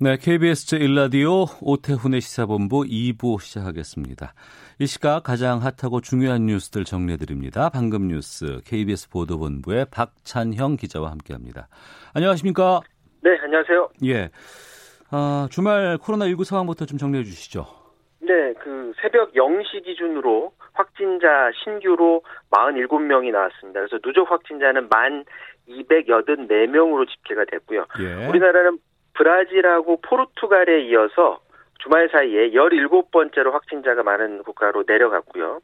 네, KBS 제1라디오 오태훈의 시사본부 2부 시작하겠습니다. 이 시각 가장 핫하고 중요한 뉴스들 정리해드립니다. 방금 뉴스 KBS 보도본부의 박찬형 기자와 함께합니다. 안녕하십니까? 네, 안녕하세요. 예, 아, 주말 코로나19 상황부터 좀 정리해 주시죠. 네, 그 새벽 0시 기준으로 확진자 신규로 47명이 나왔습니다. 그래서 누적 확진자는 1,284명으로 집계가 됐고요. 예. 우리나라는 브라질하고 포르투갈에 이어서 주말 사이에 17번째로 확진자가 많은 국가로 내려갔고요.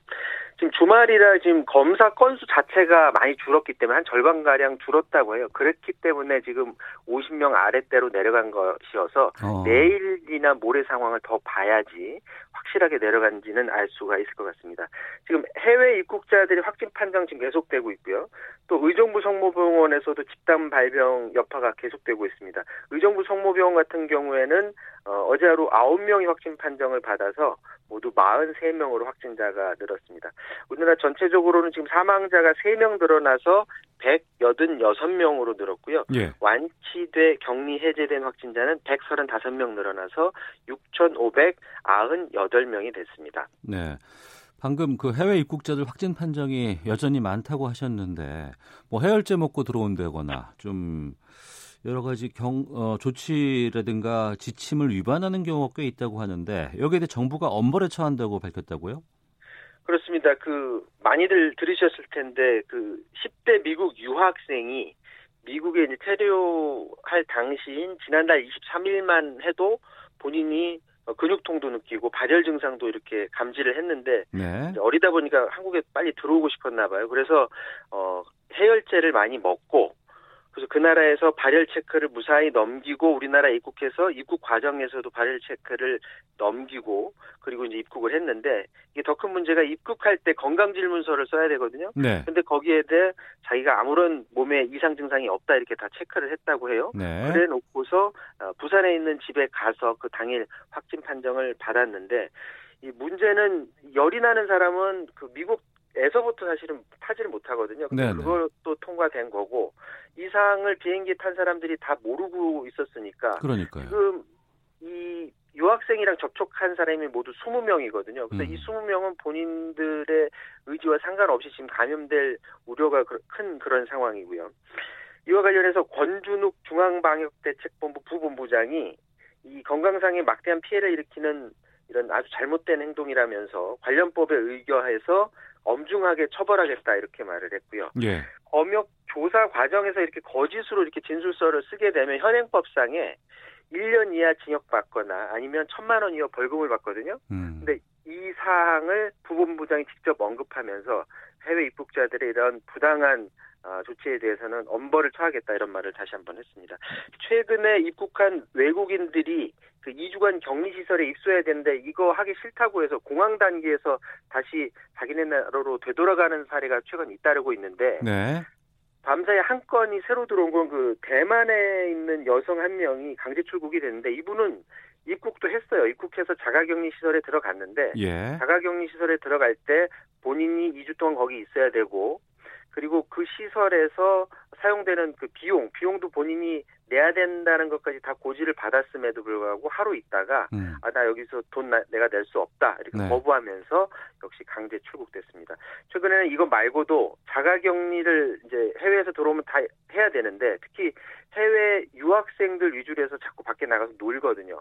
지금 주말이라 지금 검사 건수 자체가 많이 줄었기 때문에 한 절반 가량 줄었다고 해요. 그렇기 때문에 지금 50명 아래대로 내려간 것이어서 어. 내일이나 모레 상황을 더 봐야지 확실하게 내려간지는 알 수가 있을 것 같습니다. 지금 해외 입국자들이 확진 판정 지금 계속되고 있고요. 또 의정부 성모병원에서도 집단 발병 여파가 계속되고 있습니다. 의정부 성모병원 같은 경우에는 어, 어제 하루 9명이 확진 판정을 받아서 모두 43명으로 확진자가 늘었습니다. 우리나라 전체적으로는 지금 사망자가 3명 늘어나서 186명으로 늘었고요. 예. 완치돼 격리 해제된 확진자는 135명 늘어나서 6,598명이 됐습니다. 네. 방금 그 해외 입국자들 확진 판정이 여전히 많다고 하셨는데 뭐 해열제 먹고 들어온다거나 좀 여러 가지 경 어, 조치라든가 지침을 위반하는 경우가 꽤 있다고 하는데 여기에 대해 정부가 엄벌에 처한다고 밝혔다고요? 그렇습니다. 그 많이들 들으셨을 텐데 그 10대 미국 유학생이 미국에 이제 체류할 당시인 지난달 23일만 해도 본인이 어, 근육통도 느끼고 발열 증상도 이렇게 감지를 했는데 네. 어리다 보니까 한국에 빨리 들어오고 싶었나 봐요. 그래서 어 해열제를 많이 먹고 그래서 그 나라에서 발열 체크를 무사히 넘기고 우리나라 입국해서 입국 과정에서도 발열 체크를 넘기고 그리고 이제 입국을 했는데 이게 더 큰 문제가 입국할 때 건강 질문서를 써야 되거든요. 네. 근데 거기에 대해 자기가 아무런 몸에 이상 증상이 없다 이렇게 다 체크를 했다고 해요. 네. 그래 놓고서 어, 부산에 있는 집에 가서 그 당일 확진 판정을 받았는데 이 문제는 열이 나는 사람은 그 미국 에서부터 사실은 타지를 못하거든요. 그것도 통과된 거고 이상을 비행기 탄 사람들이 다 모르고 있었으니까 그러니까요. 지금 이 유학생이랑 접촉한 사람이 모두 20명이거든요. 근데 음. 이 20명은 본인들의 의지와 상관없이 지금 감염될 우려가 그- 큰 그런 상황이고요. 이와 관련해서 권준욱 중앙방역대책본부 부본부장이 이 건강상의 막대한 피해를 일으키는 이런 아주 잘못된 행동이라면서 관련법에 의거해서 엄중하게 처벌하겠다 이렇게 말을 했고요. 예. 검역 조사 과정에서 이렇게 거짓으로 이렇게 진술서를 쓰게 되면 현행법상에 1년 이하 징역 받거나 아니면 천만 원 이하 벌금을 받거든요. 음. 근데 이 사항을 부본부장이 직접 언급하면서 해외 입국자들의 이런 부당한 어, 조치에 대해서는 엄벌을 처하겠다 이런 말을 다시 한번 했습니다. 최근에 입국한 외국인들이 그 2주간 격리 시설에 입소해야 되는데 이거 하기 싫다고 해서 공항 단계에서 다시 자기네 나라로 되돌아가는 사례가 최근 잇따르고 있는데 네. 밤사이 한 건이 새로 들어온 건 그 대만에 있는 여성 한 명이 강제 출국이 됐는데 이분은 입국도 했어요. 입국해서 자가격리 시설에 들어갔는데 예. 자가격리 시설에 들어갈 때 본인이 2주 동안 거기 있어야 되고 그리고 그 시설에서 사용되는 그 비용, 비용도 본인이 내야 된다는 것까지 다 고지를 받았음에도 불구하고 하루 있다가 음. 아나 여기서 돈 나- 내가 낼 수 없다 이렇게 네. 거부하면서 역시 강제 출국됐습니다. 최근에는 이거 말고도 자가격리를 이제 해외에서 들어오면 다 해야 되는데 특히 해외 유학생들 위주로 해서 자꾸 밖에 나가서 놀거든요.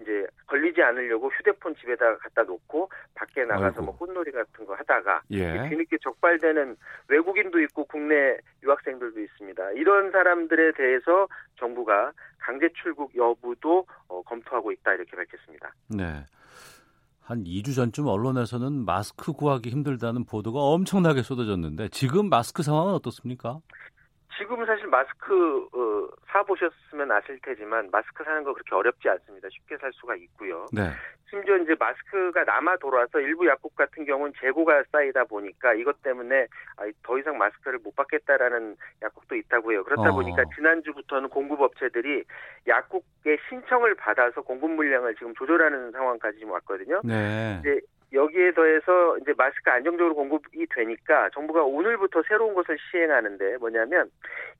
이제 걸리지 않으려고 휴대폰 집에다가 갖다 놓고 밖에 나가서 아이고. 뭐 꽃놀이 같은 거 하다가 예. 뒤늦게 적발되는 외국인도 있고 국내 유학생들도 있습니다. 이런 사람들에 대해서 정부가 강제 출국 여부도 어, 검토하고 있다 이렇게 밝혔습니다. 네. 한 2주 전쯤 언론에서는 마스크 구하기 힘들다는 보도가 엄청나게 쏟아졌는데 지금 마스크 상황은 어떻습니까? 지금 사실 마스크 어, 사 보셨으면 아실 테지만 마스크 사는 거 그렇게 어렵지 않습니다. 쉽게 살 수가 있고요. 네. 심지어 이제 마스크가 남아 돌아서 일부 약국 같은 경우는 재고가 쌓이다 보니까 이것 때문에 아, 더 이상 마스크를 못 받겠다라는 약국도 있다고 해요. 그렇다 어. 보니까 지난주부터는 공급업체들이 약국의 신청을 받아서 공급 물량을 지금 조절하는 상황까지 지금 왔거든요. 네. 이제 여기에 더해서 이제 마스크 안정적으로 공급이 되니까 정부가 오늘부터 새로운 것을 시행하는데 뭐냐면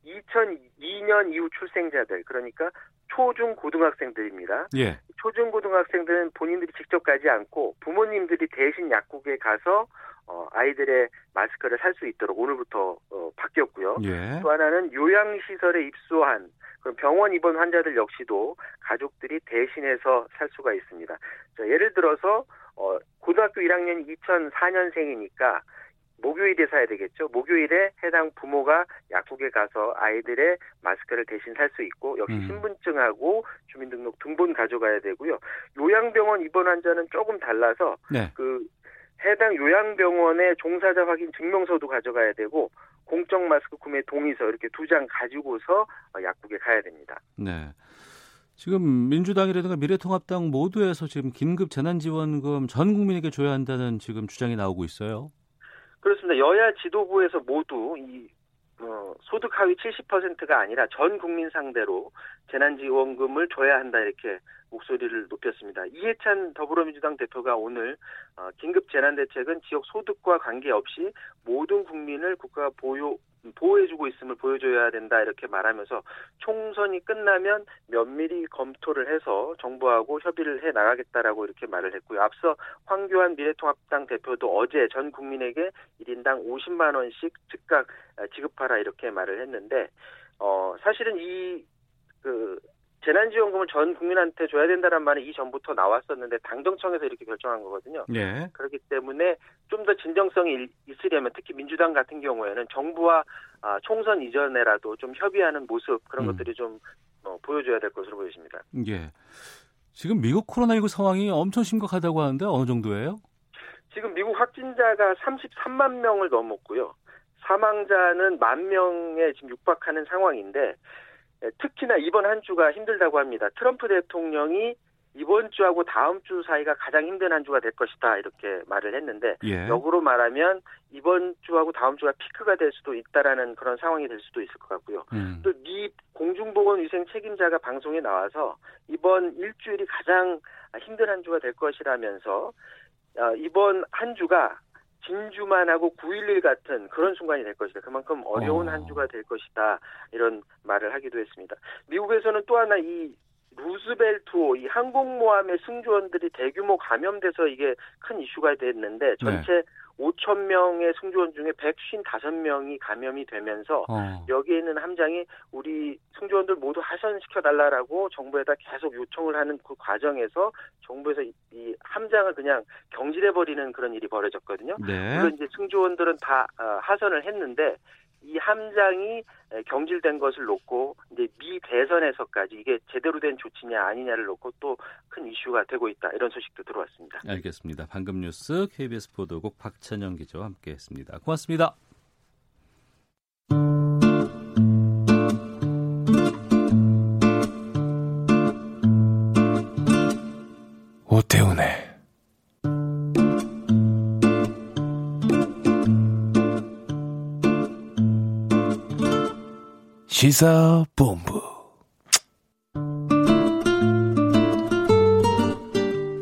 2002년 이후 출생자들 그러니까 초중 고등학생들입니다. 예. 초중 고등학생들은 본인들이 직접 가지 않고 부모님들이 대신 약국에 가서 어, 아이들의 마스크를 살 수 있도록 오늘부터 어, 바뀌었고요. 예. 또 하나는 요양시설에 입소한 그럼 병원 입원 환자들 역시도 가족들이 대신해서 살 수가 있습니다. 자, 예를 들어서 어, 고등학교 1학년 2004년생이니까 목요일에 사야 되겠죠. 목요일에 해당 부모가 약국에 가서 아이들의 마스크를 대신 살 수 있고 역시 음. 신분증하고 주민등록 등본 가져가야 되고요. 요양병원 입원 환자는 조금 달라서 네. 그 해당 요양병원의 종사자 확인 증명서도 가져가야 되고 공적 마스크 구매 동의서 이렇게 두 장 가지고서 어, 약국에 가야 됩니다. 네. 지금 민주당이라든가 미래통합당 모두에서 지금 긴급 재난지원금 전 국민에게 줘야 한다는 지금 주장이 나오고 있어요. 그렇습니다. 여야 지도부에서 모두 이 어, 소득 하위 70%가 아니라 전 국민 상대로 재난지원금을 줘야 한다 이렇게 목소리를 높였습니다. 이해찬 더불어민주당 대표가 오늘 어, 긴급 재난 대책은 지역 소득과 관계없이 모든 국민을 국가가 보유 보호해주고 있음을 보여줘야 된다 이렇게 말하면서 총선이 끝나면 면밀히 검토를 해서 정부하고 협의를 해 나가겠다라고 이렇게 말을 했고요. 앞서 황교안 미래통합당 대표도 어제 전 국민에게 1인당 50만 원씩 즉각 지급하라 이렇게 말을 했는데 어 사실은 이그 재난지원금을 전 국민한테 줘야 된다는 말은 이전부터 나왔었는데 당정청에서 이렇게 결정한 거거든요. 예. 그렇기 때문에 좀 더 진정성이 일- 있으려면 특히 민주당 같은 경우에는 정부와 아, 총선 이전에라도 좀 협의하는 모습 그런 음. 것들이 좀 어, 보여줘야 될 것으로 보여집니다. 예. 지금 미국 코로나19 상황이 엄청 심각하다고 하는데 어느 정도예요? 지금 미국 확진자가 33만 명을 넘었고요. 사망자는 만 명에 지금 육박하는 상황인데 에, 특히나 이번 한 주가 힘들다고 합니다. 트럼프 대통령이 이번 주하고 다음 주 사이가 가장 힘든 한 주가 될 것이다 이렇게 말을 했는데 예. 역으로 말하면 이번 주하고 다음 주가 피크가 될 수도 있다라는 그런 상황이 될 수도 있을 것 같고요. 음. 또미 공중보건위생 책임자가 방송에 나와서 이번 일주일이 가장 힘든 한 주가 될 것이라면서 어, 이번 한 주가 진주만하고 9.11 같은 그런 순간이 될 것이다. 그만큼 어려운 어. 한 주가 될 것이다. 이런 말을 하기도 했습니다. 미국에서는 또 하나 이 루즈벨트호 이 항공모함의 승조원들이 대규모 감염돼서 이게 큰 이슈가 됐는데 전체 5천 명의 승조원 중에 155명이 감염이 되면서 어. 여기에 있는 함장이 우리 승조원들 모두 하선시켜 달라라고 정부에다 계속 요청을 하는 그 과정에서 정부에서 이, 이 함장을 그냥 경질해 버리는 그런 일이 벌어졌거든요. 네. 물론 이제 승조원들은 다 어, 하선을 했는데 이 함장이 에, 경질된 것을 놓고 이제 미 대선에서까지 이게 제대로 된 조치냐 아니냐를 놓고 또 큰 이슈가 되고 있다 이런 소식도 들어왔습니다. 알겠습니다. 방금 뉴스 KBS 보도국 박찬영 기자와 함께했습니다. 고맙습니다. 오태훈의 시사본부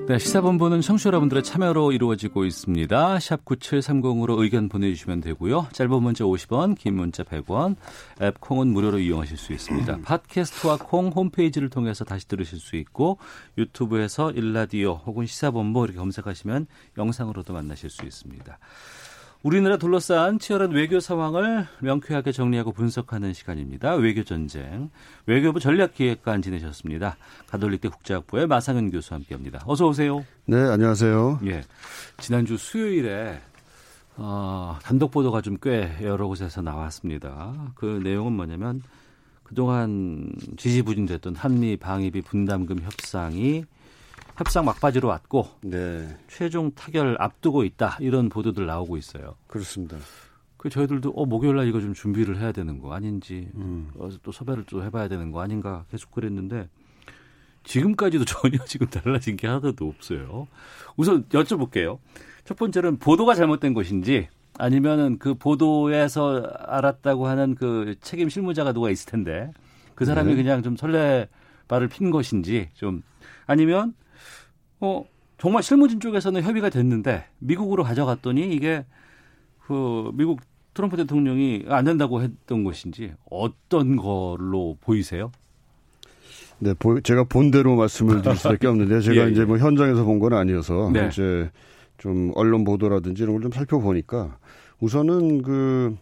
네, 시사본부는 청취자 여러분들의 참여로 이루어지고 있습니다. 샵 9730으로 의견 보내주시면 되고요. 짧은 문자 50원, 긴 문자 100원, 앱 콩은 무료로 이용하실 수 있습니다. 팟캐스트와 콩 홈페이지를 통해서 다시 들으실 수 있고 유튜브에서 일라디오 혹은 시사본부 이렇게 검색하시면 영상으로도 만나실 수 있습니다. 우리나라 둘러싼 치열한 외교 상황을 명쾌하게 정리하고 분석하는 시간입니다. 외교 전쟁. 외교부 전략기획관 지내셨습니다. 가톨릭대 국제학부의 마상현 교수와 함께합니다. 어서 오세요. 네, 안녕하세요. 예. 지난주 수요일에 어, 단독 보도가 좀 꽤 여러 곳에서 나왔습니다. 그 내용은 뭐냐면 그동안 지지부진됐던 한미 방위비 분담금 협상이 협상 막바지로 왔고 네, 최종 타결 앞두고 있다 이런 보도들 나오고 있어요. 그렇습니다. 그 저희들도 어 목요일 날 이거 좀 준비를 해야 되는 거 아닌지 음. 어, 또 섭외를 또 해봐야 되는 거 아닌가 계속 그랬는데 지금까지도 전혀 지금 달라진 게 하나도 없어요. 우선 여쭤볼게요. 첫 번째는 보도가 잘못된 것인지 아니면은 그 보도에서 알았다고 하는 그 책임 실무자가 누가 있을 텐데 그 사람이 네. 그냥 좀 설레발을 핀 것인지 좀 아니면 어 정말 실무진 쪽에서는 협의가 됐는데 미국으로 가져갔더니 이게 그 미국 트럼프 대통령이 안 된다고 했던 것인지 어떤 걸로 보이세요? 네, 보- 제가 본 대로 말씀을 드릴 수밖에 없는데 제가 예, 이제 예. 뭐 현장에서 본 건 아니어서 네. 이제 좀 언론 보도라든지 이런 걸 좀 살펴보니까 우선은 그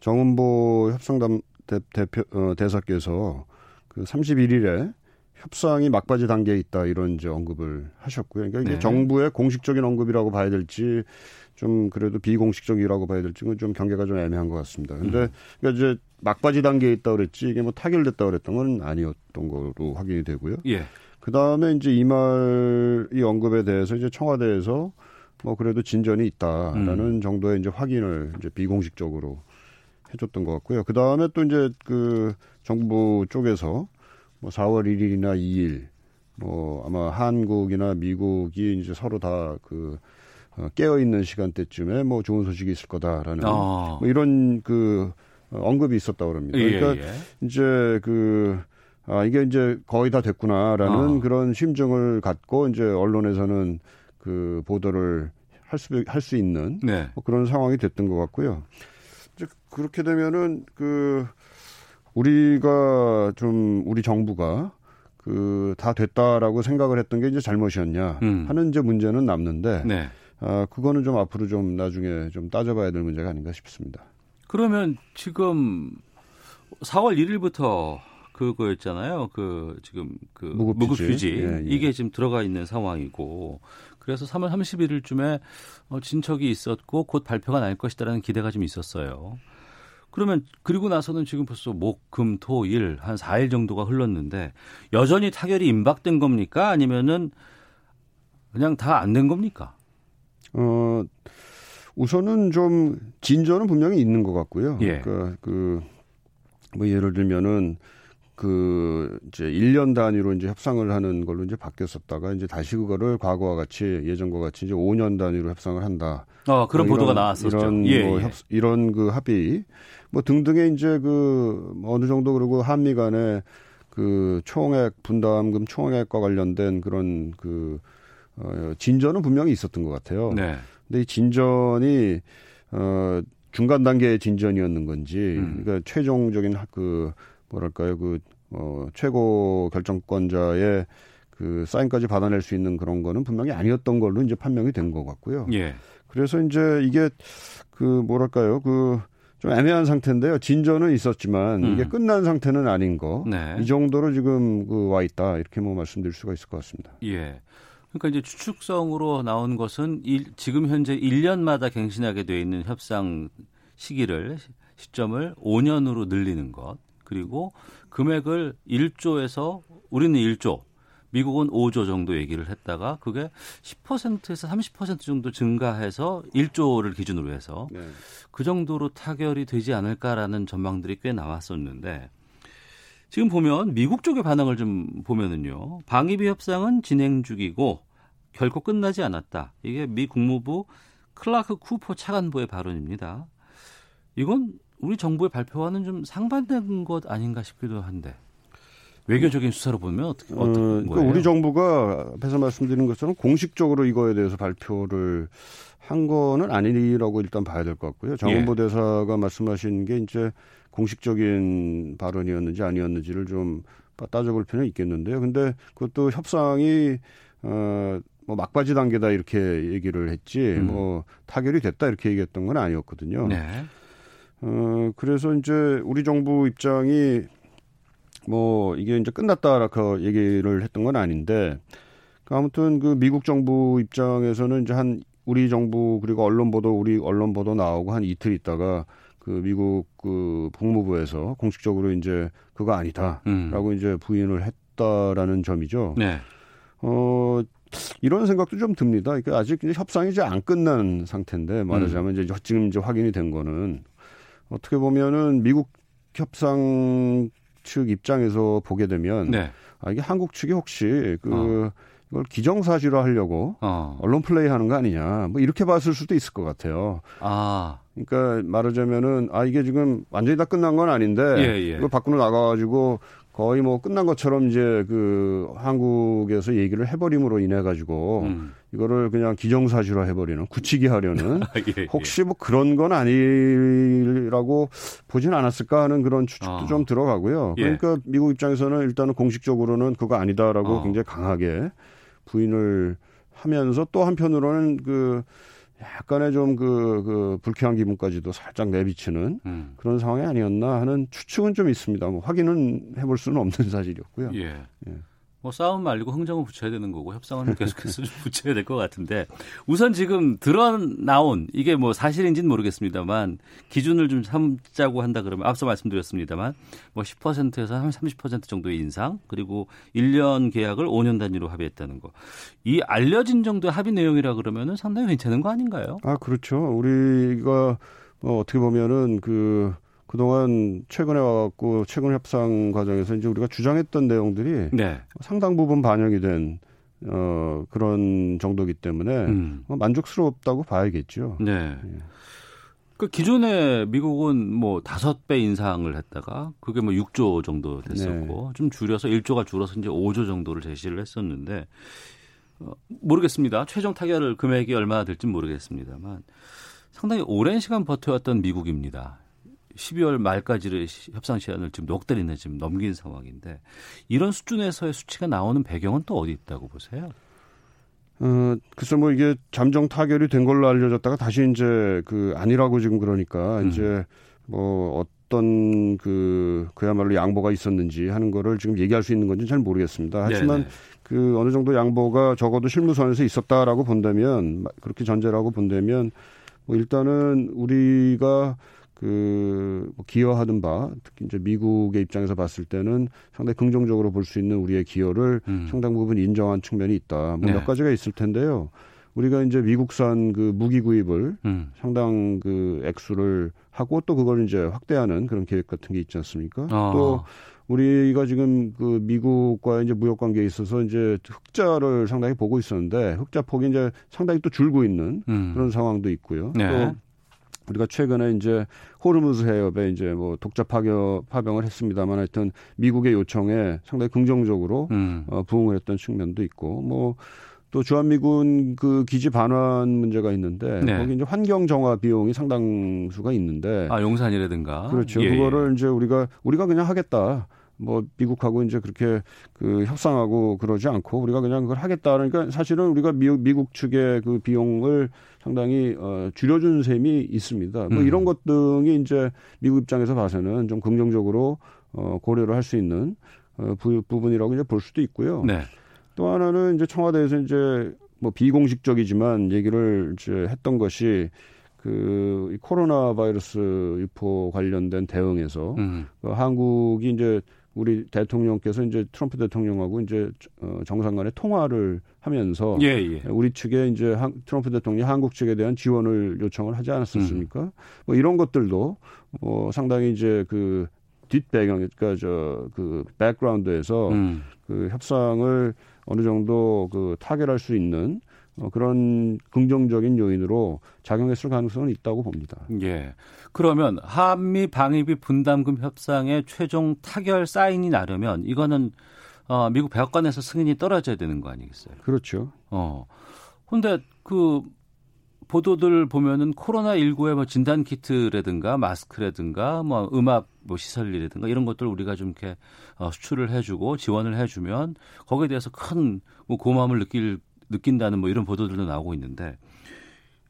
정은보 협상담 대, 대표 어, 대사께서 그 31일에 협상이 막바지 단계에 있다 이런 이제 언급을 하셨고요. 그러니까 이게 네. 정부의 공식적인 언급이라고 봐야 될지 좀 그래도 비공식적이라고 봐야 될지는 좀 경계가 좀 애매한 것 같습니다. 근데 그러니까 이제 막바지 단계에 있다 그랬지 이게 뭐 타결됐다 그랬던 건 아니었던 거로 확인이 되고요. 예. 그 다음에 이제 이 말, 이 언급에 대해서 이제 청와대에서 뭐 그래도 진전이 있다라는 음. 정도의 이제 확인을 이제 비공식적으로 해줬던 것 같고요. 그 다음에 또 이제 그 정부 쪽에서 뭐 4월 1일이나 2일 뭐 아마 한국이나 미국이 이제 서로 다그 어, 깨어 있는 시간대쯤에 뭐 좋은 소식이 있을 거다라는 어. 뭐 이런 그 어, 언급이 있었다고 합니다. 예, 그러니까 예. 이제 그, 아, 이게 이제 거의 다 됐구나라는 어. 그런 심정을 갖고 이제 언론에서는 그 보도를 할 수, 할 수 있는 네. 뭐 그런 상황이 됐던 것 같고요. 이제 그렇게 되면은 그 우리가 좀 우리 정부가 그 다 됐다라고 생각을 했던 게 이제 잘못이었냐 음. 하는 이제 문제는 남는데 네. 아, 그거는 좀 앞으로 좀 나중에 좀 따져봐야 될 문제가 아닌가 싶습니다. 그러면 지금 4월 1일부터 그거였잖아요. 그 지금 그 무급 무급 휴지. 휴지 예, 예. 이게 지금 들어가 있는 상황이고 그래서 3월 31일쯤에 어, 진척이 있었고 곧 발표가 날 것이다라는 기대가 좀 있었어요. 그러면 그리고 나서는 지금 벌써 목, 금, 토, 일 한 4일 정도가 흘렀는데 여전히 타결이 임박된 겁니까? 아니면은 그냥 다 안 된 겁니까? 어, 우선은 좀 진전은 분명히 있는 것 같고요. 예. 그러니까 그, 뭐 예를 들면은 그 이제 1년 단위로 이제 협상을 하는 걸로 이제 바뀌었었다가 이제 다시 그거를 과거와 같이 예전과 같이 이제 5년 단위로 협상을 한다. 어, 그런 뭐 보도가 이런- 나왔었죠. 이런 예, 뭐 예. 협, 이런 그 합의 뭐 등등의 이제 그 어느 정도 그리고 한미 간에 그 총액 분담금 총액과 관련된 그런 그 어, 진전은 분명히 있었던 것 같아요. 네. 근데 이 진전이 어 중간 단계의 진전이었는 건지 음. 그러니까 최종적인 하- 그 뭐랄까요 그 어, 최고 결정권자의 그 사인까지 받아낼 수 있는 그런 거는 분명히 아니었던 걸로 이제 판명이 된 것 같고요. 예. 그래서 이제 이게 그 뭐랄까요 그 좀 애매한 상태인데요. 진전은 있었지만 음. 이게 끝난 상태는 아닌 거. 네. 이 정도로 지금 그 와 있다 이렇게 뭐 말씀드릴 수가 있을 것 같습니다. 예. 그러니까 이제 추측성으로 나온 것은 일, 지금 현재 1년마다 갱신하게 돼 있는 협상 시기를 시점을 5년으로 늘리는 것 그리고 금액을 1조에서 우리는 1조 미국은 5조 정도 얘기를 했다가 그게 10%에서 30% 정도 증가해서 1조를 기준으로 해서 네. 그 정도로 타결이 되지 않을까라는 전망들이 꽤 나왔었는데 지금 보면 미국 쪽의 반응을 좀 보면은요. 방위비 협상은 진행 중이고 결코 끝나지 않았다. 이게 미 국무부 클라크 쿠퍼 차관보의 발언입니다. 이건 우리 정부의 발표와는 좀 상반된 것 아닌가 싶기도 한데 외교적인 수사로 보면 어떻게 어떤 어, 거예요? 그러니까 우리 정부가 앞에서 말씀드린 것처럼 공식적으로 이거에 대해서 발표를 한 거는 아니라고 일단 봐야 될 것 같고요. 정원보 예. 대사가 말씀하신 게 이제 공식적인 발언이었는지 아니었는지를 좀 따져볼 필요는 있겠는데요. 근데 그것도 협상이 어, 뭐 막바지 단계다 이렇게 얘기를 했지 음. 뭐 타결이 됐다 이렇게 얘기했던 건 아니었거든요. 네. 어, 그래서 이제 우리 정부 입장이 뭐 이게 이제 끝났다라고 얘기를 했던 건 아닌데 그 아무튼 그 미국 정부 입장에서는 이제 한 우리 정부 그리고 언론 보도 우리 언론 보도 나오고 한 이틀 있다가 그 미국 그 국무부에서 공식적으로 이제 그거 아니다라고 음. 이제 부인을 했다라는 점이죠. 네. 어, 이런 생각도 좀 듭니다. 그러니까 아직 이제 협상이 이제 안 끝난 상태인데 말하자면 이제 지금 이제 확인이 된 거는 어떻게 보면은 미국 협상 측 입장에서 보게 되면 네. 아, 이게 한국 측이 혹시 그 어. 이걸 기정사실화 하려고 어. 언론 플레이 하는 거 아니냐. 뭐 이렇게 봤을 수도 있을 것 같아요. 아. 그러니까 말하자면은 아 이게 지금 완전히 다 끝난 건 아닌데 예, 예. 이거 밖으로 나가가지고 거의 뭐 끝난 것처럼 이제 그 한국에서 얘기를 해버림으로 인해 가지고 음. 이거를 그냥 기정사실화 해버리는 굳히기 하려는 예, 예. 혹시 뭐 그런 건 아니라고 보진 않았을까 하는 그런 추측도 아. 좀 들어가고요. 예. 그러니까 미국 입장에서는 일단은 공식적으로는 그거 아니다라고 어. 굉장히 강하게 부인을 하면서 또 한편으로는 그 약간의 좀그 그 불쾌한 기분까지도 살짝 내비치는 음. 그런 상황이 아니었나 하는 추측은 좀 있습니다. 뭐 확인은 해볼 수는 없는 사실이었고요. 예. 예. 뭐 싸움 말고 흥정은 붙여야 되는 거고 협상은 계속해서 좀 붙여야 될 것 같은데 우선 지금 드러나온 이게 뭐 사실인지는 모르겠습니다만 기준을 좀 삼자고 한다 그러면 앞서 말씀드렸습니다만 뭐 10%에서 한 30% 정도의 인상 그리고 1년 계약을 5년 단위로 합의했다는 거. 이 알려진 정도의 합의 내용이라 그러면은 상당히 괜찮은 거 아닌가요? 아 그렇죠. 우리가 뭐 어떻게 보면은 그 그동안 최근에 와갖고 최근 협상 과정에서 이제 우리가 주장했던 내용들이 네. 상당 부분 반영이 된 어, 그런 정도기 때문에 음. 뭐 만족스럽다고 봐야겠죠. 네. 그 기존에 미국은 뭐 다섯 배 인상을 했다가 그게 뭐 6조 정도 됐었고 좀 줄여서 1조가 줄어서 이제 5조 정도를 제시를 했었는데 어, 모르겠습니다. 최종 타결을 금액이 얼마나 될지 모르겠습니다만 상당히 오랜 시간 버텨왔던 미국입니다. 12월 말까지를 시- 협상 시간을 지금 넉 달이나 지금 넘긴 상황인데 이런 수준에서의 수치가 나오는 배경은 또 어디 있다고 보세요? 어, 글쎄 뭐 이게 잠정 타결이 된 걸로 알려졌다가 다시 이제 그 아니라고 지금 그러니까 음. 이제 뭐 어떤 그 그야말로 양보가 있었는지 하는 거를 지금 얘기할 수 있는 건지 잘 모르겠습니다. 하지만 네네. 그 어느 정도 양보가 적어도 실무선에서 있었다라고 본다면 그렇게 전제라고 본다면 뭐 일단은 우리가 그뭐 기여하던 바 특히 이제 미국의 입장에서 봤을 때는 상당히 긍정적으로 볼 수 있는 우리의 기여를 음. 상당 부분 인정한 측면이 있다. 뭐 네. 몇 가지가 있을 텐데요. 우리가 이제 미국산 그 무기 구입을 음. 상당 그 액수를 하고 또 그걸 이제 확대하는 그런 계획 같은 게 있지 않습니까? 아. 또 우리가 지금 그 미국과 이제 무역 관계에 있어서 이제 흑자를 상당히 보고 있었는데 흑자 폭이 이제 상당히 또 줄고 있는 음. 그런 상황도 있고요. 네. 또 우리가 최근에 이제 호르무즈 해협에 이제 뭐 독자 파격 파병을 했습니다만 하여튼 미국의 요청에 상당히 긍정적으로 음. 어, 부응을 했던 측면도 있고 뭐 또 주한미군 그 기지 반환 문제가 있는데 네. 거기 이제 환경 정화 비용이 상당수가 있는데 아 용산이라든가 그렇죠. 예, 예. 그거를 이제 우리가 우리가 그냥 하겠다. 뭐 미국하고 이제 그렇게 그 협상하고 그러지 않고 우리가 그냥 그걸 하겠다. 그러니까 사실은 우리가 미국, 미국 측의 그 비용을 상당히 어 줄여준 셈이 있습니다. 뭐 음. 이런 것 등이 이제 미국 입장에서 봐서는 좀 긍정적으로 어 고려를 할 수 있는 어 부, 부분이라고 이제 볼 수도 있고요. 네. 또 하나는 이제 청와대에서 이제 뭐 비공식적이지만 얘기를 이제 했던 것이 그이 코로나 바이러스 유포 관련된 대응에서 음. 그 한국이 이제 우리 대통령께서 이제 트럼프 대통령하고 이제 어, 정상 간의 통화를 하면서 예, 예. 우리 측에 이제 한, 트럼프 대통령이 한국 측에 대한 지원을 요청을 하지 않았었습니까? 음. 뭐 이런 것들도 뭐 상당히 이제 그 뒷배경, 그러니까 저그 백그라운드에서 음. 그 협상을 어느 정도 그 타결할 수 있는 어, 그런 긍정적인 요인으로 작용했을 가능성은 있다고 봅니다. 예. 그러면 한미 방위비 분담금 협상의 최종 타결 사인이 나려면 이거는 어, 미국 백악관에서 승인이 떨어져야 되는 거 아니겠어요? 그렇죠. 어. 근데 그 보도들 보면은 코로나 19의 뭐 진단 키트라든가 마스크라든가 뭐 음압 뭐 시설이라든가 이런 것들 우리가 좀 이렇게 어, 수출을 해주고 지원을 해주면 거기에 대해서 큰 뭐 고마움을 느낄 느낀다는 뭐 이런 보도들도 나오고 있는데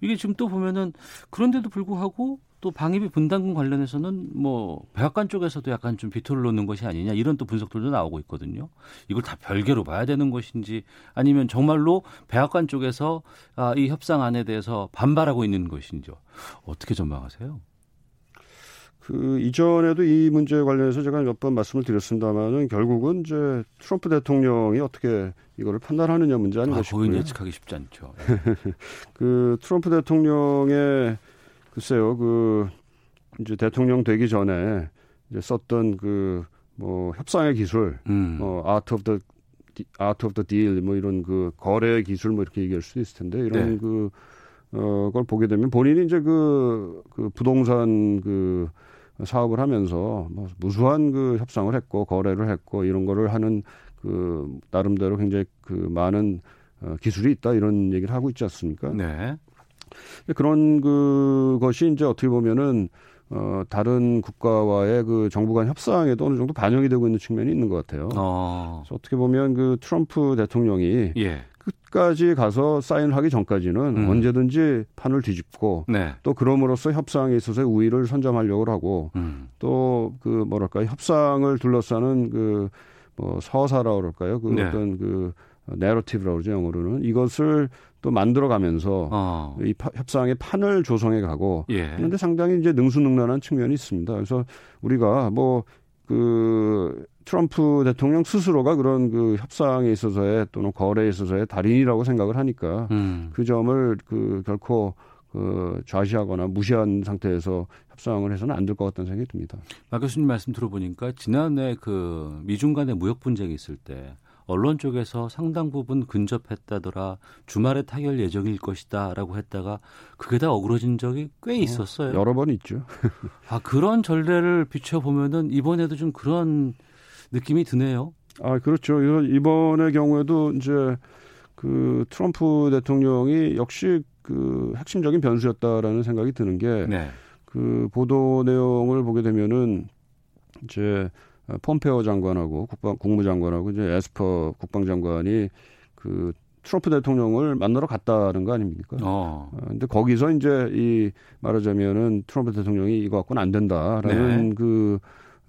이게 지금 또 보면은 그런데도 불구하고 또 방위비 분담금 관련해서는 뭐 백악관 쪽에서도 약간 좀 비토를 놓는 것이 아니냐 이런 또 분석들도 나오고 있거든요. 이걸 다 별개로 봐야 되는 것인지 아니면 정말로 백악관 쪽에서 아, 이 협상안에 대해서 반발하고 있는 것인지 어떻게 전망하세요? 그 이전에도 이 문제 관련해서 제가 몇 번 말씀을 드렸습니다만은 결국은 이제 트럼프 대통령이 어떻게 이거를 판단하느냐 문제 아닌가 아, 싶고요. 거긴 예측하기 쉽지 않죠. 그 트럼프 대통령의 글쎄요 그 이제 대통령 되기 전에 이제 썼던 그 뭐 협상의 기술, 음. 뭐 Art of the Art of the Deal, 뭐 이런 그 거래 기술 뭐 이렇게 얘기할 수도 있을 텐데 이런 네. 그 어, 걸 보게 되면 본인이 이제 그, 그 부동산 그 사업을 하면서 뭐 무수한 그 협상을 했고 거래를 했고 이런 거를 하는 그 나름대로 굉장히 그 많은 어, 기술이 있다 이런 얘기를 하고 있지 않습니까? 네. 그런 그 것이 이제 어떻게 보면은 어, 다른 국가와의 그 정부 간 협상에도 어느 정도 반영이 되고 있는 측면이 있는 것 같아요. 어. 그래서 어떻게 보면 그 트럼프 대통령이 예. 끝까지 가서 사인하기 전까지는 음. 언제든지 판을 뒤집고 네. 또 그럼으로써 협상에 있어서 우위를 선점하려고 하고 음. 또그 뭐랄까 협상을 둘러싸는 그뭐 서사라 그럴까요? 그 네. 어떤 그 내러티브라고 그러죠 영어로는 이것을 또 만들어가면서 어. 이 파, 협상의 판을 조성해 가고 예. 그런데 상당히 이제 능수능란한 측면이 있습니다. 그래서 우리가 뭐 그 트럼프 대통령 스스로가 그런 그 협상에 있어서의 또는 거래에 있어서의 달인이라고 생각을 하니까 음. 그 점을 그 결코 그 좌시하거나 무시한 상태에서 협상을 해서는 안 될 것 같다는 생각이 듭니다. 막 교수님 말씀 들어보니까 지난해 그 미중 간의 무역 분쟁이 있을 때 언론 쪽에서 상당 부분 근접했다더라 주말에 타결 예정일 것이다라고 했다가 그게 다 어그러진 적이 꽤 어, 있었어요. 어, 여러 번 있죠. 아 그런 전례를 비춰 보면은 이번에도 좀 그런 느낌이 드네요. 아 그렇죠. 이번의 경우에도 이제 그 트럼프 대통령이 역시 그 핵심적인 변수였다라는 생각이 드는 게그 네. 그 보도 내용을 보게 되면은 이제 폼페오 장관하고 국방 국무장관하고 이제 에스퍼 국방장관이 그 트럼프 대통령을 만나러 갔다는 거 아닙니까? 어. 어. 근데 거기서 이제 이 말하자면은 트럼프 대통령이 이거 갖고는 안 된다라는 네. 그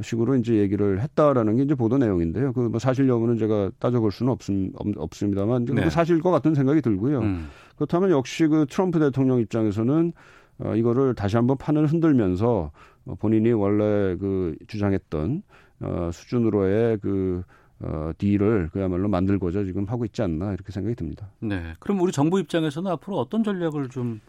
식으로 이제 얘기를 했다라는 게 이제 보도 내용인데요. 그 뭐 사실 여부는 제가 따져볼 수는 없음, 없, 습니다만 네. 사실일 것 같은 생각이 들고요. 음. 그렇다면 역시 그 트럼프 대통령 입장에서는 어, 이거를 다시 한번 판을 흔들면서 어, 본인이 원래 그 주장했던 어, 수준으로의 그 어, 딜을 그야말로 만들고자 지금 하고 있지 않나 이렇게 생각이 듭니다. 네. 그럼 우리 정부 입장에서는 앞으로 어떤 전략을 좀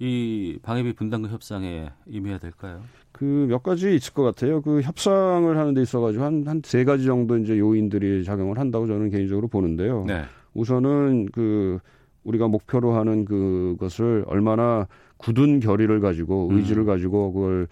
이 방해비 분담금 협상에 임해야 될까요? 그 몇 가지 있을 것 같아요. 그 협상을 하는 데 있어 가지고 한, 한 세 가지 정도 이제 요인들이 작용을 한다고 저는 개인적으로 보는데요. 네. 우선은 그 우리가 목표로 하는 그것을 얼마나 굳은 결의를 가지고 의지를 음. 가지고 그걸 어,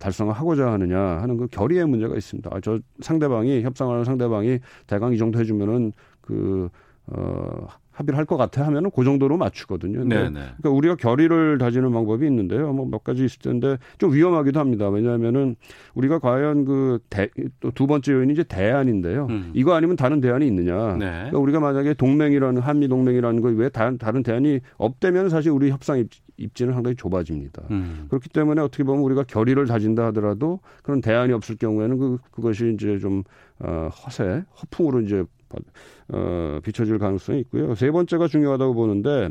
달성하고자 하느냐 하는 그 결의의 문제가 있습니다. 아, 저 상대방이 협상하는 상대방이 대강 이 정도 해주면은 그 어, 합의를 할 것 같아 하면은 그 정도로 맞추거든요. 네, 네. 그러니까 우리가 결의를 다지는 방법이 있는데요. 뭐 몇 가지 있을 텐데 좀 위험하기도 합니다. 왜냐하면은 우리가 과연 그 또 두 번째 요인이 이제 대안인데요. 음. 이거 아니면 다른 대안이 있느냐. 네. 그러니까 우리가 만약에 동맹이라는 한미 동맹이라는 거왜 다른 대안이 없다면 사실 우리 협상 입, 입지는 상당히 좁아집니다. 음. 그렇기 때문에 어떻게 보면 우리가 결의를 다진다 하더라도 그런 대안이 없을 경우에는 그 그것이 이제 좀 어, 허세, 허풍으로 이제 어, 비춰질 가능성이 있고요. 세 번째가 중요하다고 보는데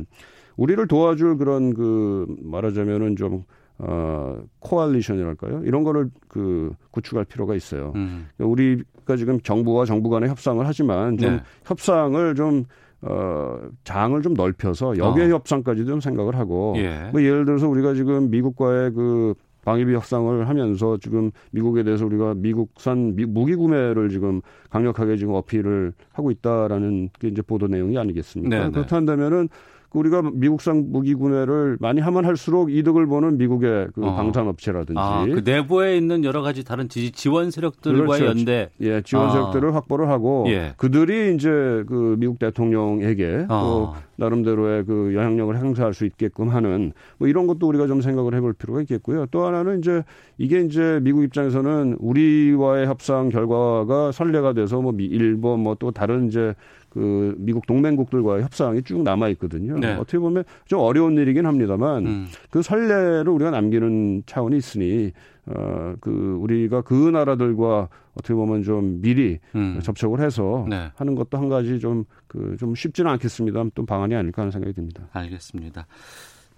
우리를 도와줄 그런 그 말하자면은 좀 어, 코알리션이랄까요? 이런 거를 그 구축할 필요가 있어요. 음. 우리가 지금 정부와 정부 간의 협상을 하지만 좀 네. 협상을 좀 어, 장을 좀 넓혀서 역외 어. 협상까지도 좀 생각을 하고 예. 뭐 예를 들어서 우리가 지금 미국과의 그 방위비 협상을 하면서 지금 미국에 대해서 우리가 미국산 미, 무기 구매를 지금 강력하게 지금 어필을 하고 있다라는 게 이제 보도 내용이 아니겠습니까? 네네. 그렇다 한다면은 그 우리가 미국산 무기 구매를 많이 하면 할수록 이득을 보는 미국의 그 어. 방산업체라든지 아, 그 내부에 있는 여러 가지 다른 지 원 세력들과의 그렇죠. 연대 예 지원 아. 세력들을 확보를 하고 예. 그들이 이제 그 미국 대통령에게 어. 또 나름대로의 그 영향력을 행사할 수 있게끔 하는 뭐 이런 것도 우리가 좀 생각을 해볼 필요가 있겠고요. 또 하나는 이제 이게 이제 미국 입장에서는 우리와의 협상 결과가 선례가 돼서 뭐 일본 뭐 또 다른 이제 그 미국 동맹국들과의 협상이 쭉 남아 있거든요. 네. 어떻게 보면 좀 어려운 일이긴 합니다만 음. 그 선례를 우리가 남기는 차원이 있으니 어그 우리가 그 나라들과 어떻게 보면 좀 미리 음. 접촉을 해서 네. 하는 것도 한 가지 좀 그좀 그 쉽지는 않겠습니다. 또 방안이 아닐까 하는 생각이 듭니다. 알겠습니다.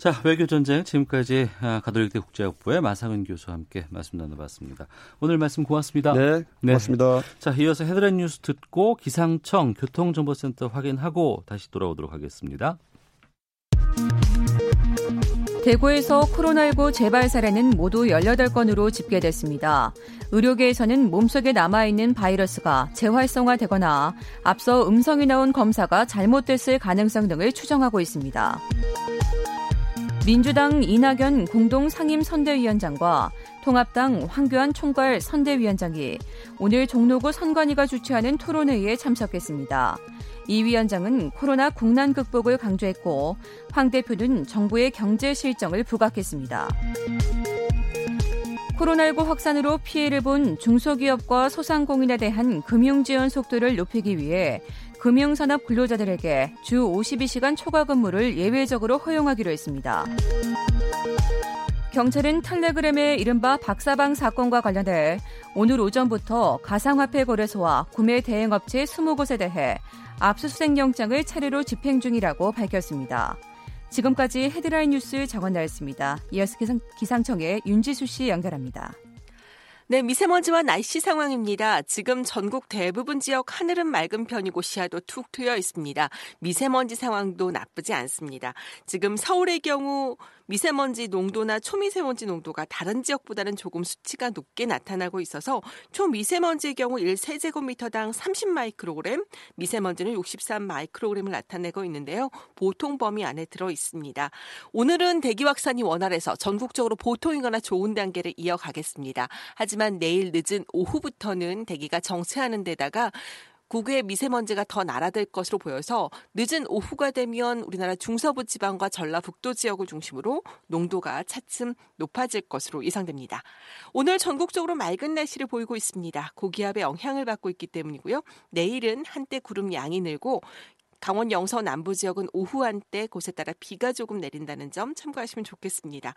자, 외교 전쟁 지금까지 아, 가톨릭대 국제학부의 마상은 교수와 함께 말씀 나눠봤습니다. 오늘 말씀 고맙습니다. 네, 고맙습니다. 네. 자, 이어서 헤드라인 뉴스 듣고 기상청 교통정보센터 확인하고 다시 돌아오도록 하겠습니다. 대구에서 코로나19 재발 사례는 모두 18건으로 집계됐습니다. 의료계에서는 몸속에 남아있는 바이러스가 재활성화되거나 앞서 음성이 나온 검사가 잘못됐을 가능성 등을 추정하고 있습니다. 민주당 이낙연 공동 상임 선대위원장과 통합당 황교안 총괄 선대위원장이 오늘 종로구 선관위가 주최하는 토론회의에 참석했습니다. 이 위원장은 코로나 국난 극복을 강조했고 황 대표는 정부의 경제 실정을 부각했습니다. 코로나19 확산으로 피해를 본 중소기업과 소상공인에 대한 금융 지원 속도를 높이기 위해 금융산업 근로자들에게 주 52시간 초과 근무를 예외적으로 허용하기로 했습니다. 경찰은 텔레그램의 이른바 박사방 사건과 관련해 오늘 오전부터 가상화폐 거래소와 구매 대행업체 20곳에 대해 압수수색 영장을 차례로 집행 중이라고 밝혔습니다. 지금까지 헤드라인 뉴스 정원나였습니다. 이어서 기상, 기상청의 윤지수 씨 연결합니다. 네, 미세먼지와 날씨 상황입니다. 지금 전국 대부분 지역 하늘은 맑은 편이고 시야도 툭 트여 있습니다. 미세먼지 상황도 나쁘지 않습니다. 지금 서울의 경우 미세먼지 농도나 초미세먼지 농도가 다른 지역보다는 조금 수치가 높게 나타나고 있어서 초미세먼지의 경우 1세제곱미터당 30마이크로그램, 미세먼지는 63마이크로그램을 나타내고 있는데요. 보통 범위 안에 들어 있습니다. 오늘은 대기 확산이 원활해서 전국적으로 보통이거나 좋은 단계를 이어가겠습니다. 하지만 내일 늦은 오후부터는 대기가 정체하는 데다가 국외 미세먼지가 더 날아들 것으로 보여서 늦은 오후가 되면 우리나라 중서부 지방과 전라북도 지역을 중심으로 농도가 차츰 높아질 것으로 예상됩니다. 오늘 전국적으로 맑은 날씨를 보이고 있습니다. 고기압의 영향을 받고 있기 때문이고요. 내일은 한때 구름 양이 늘고 강원 영서 남부 지역은 오후 한때 곳에 따라 비가 조금 내린다는 점 참고하시면 좋겠습니다.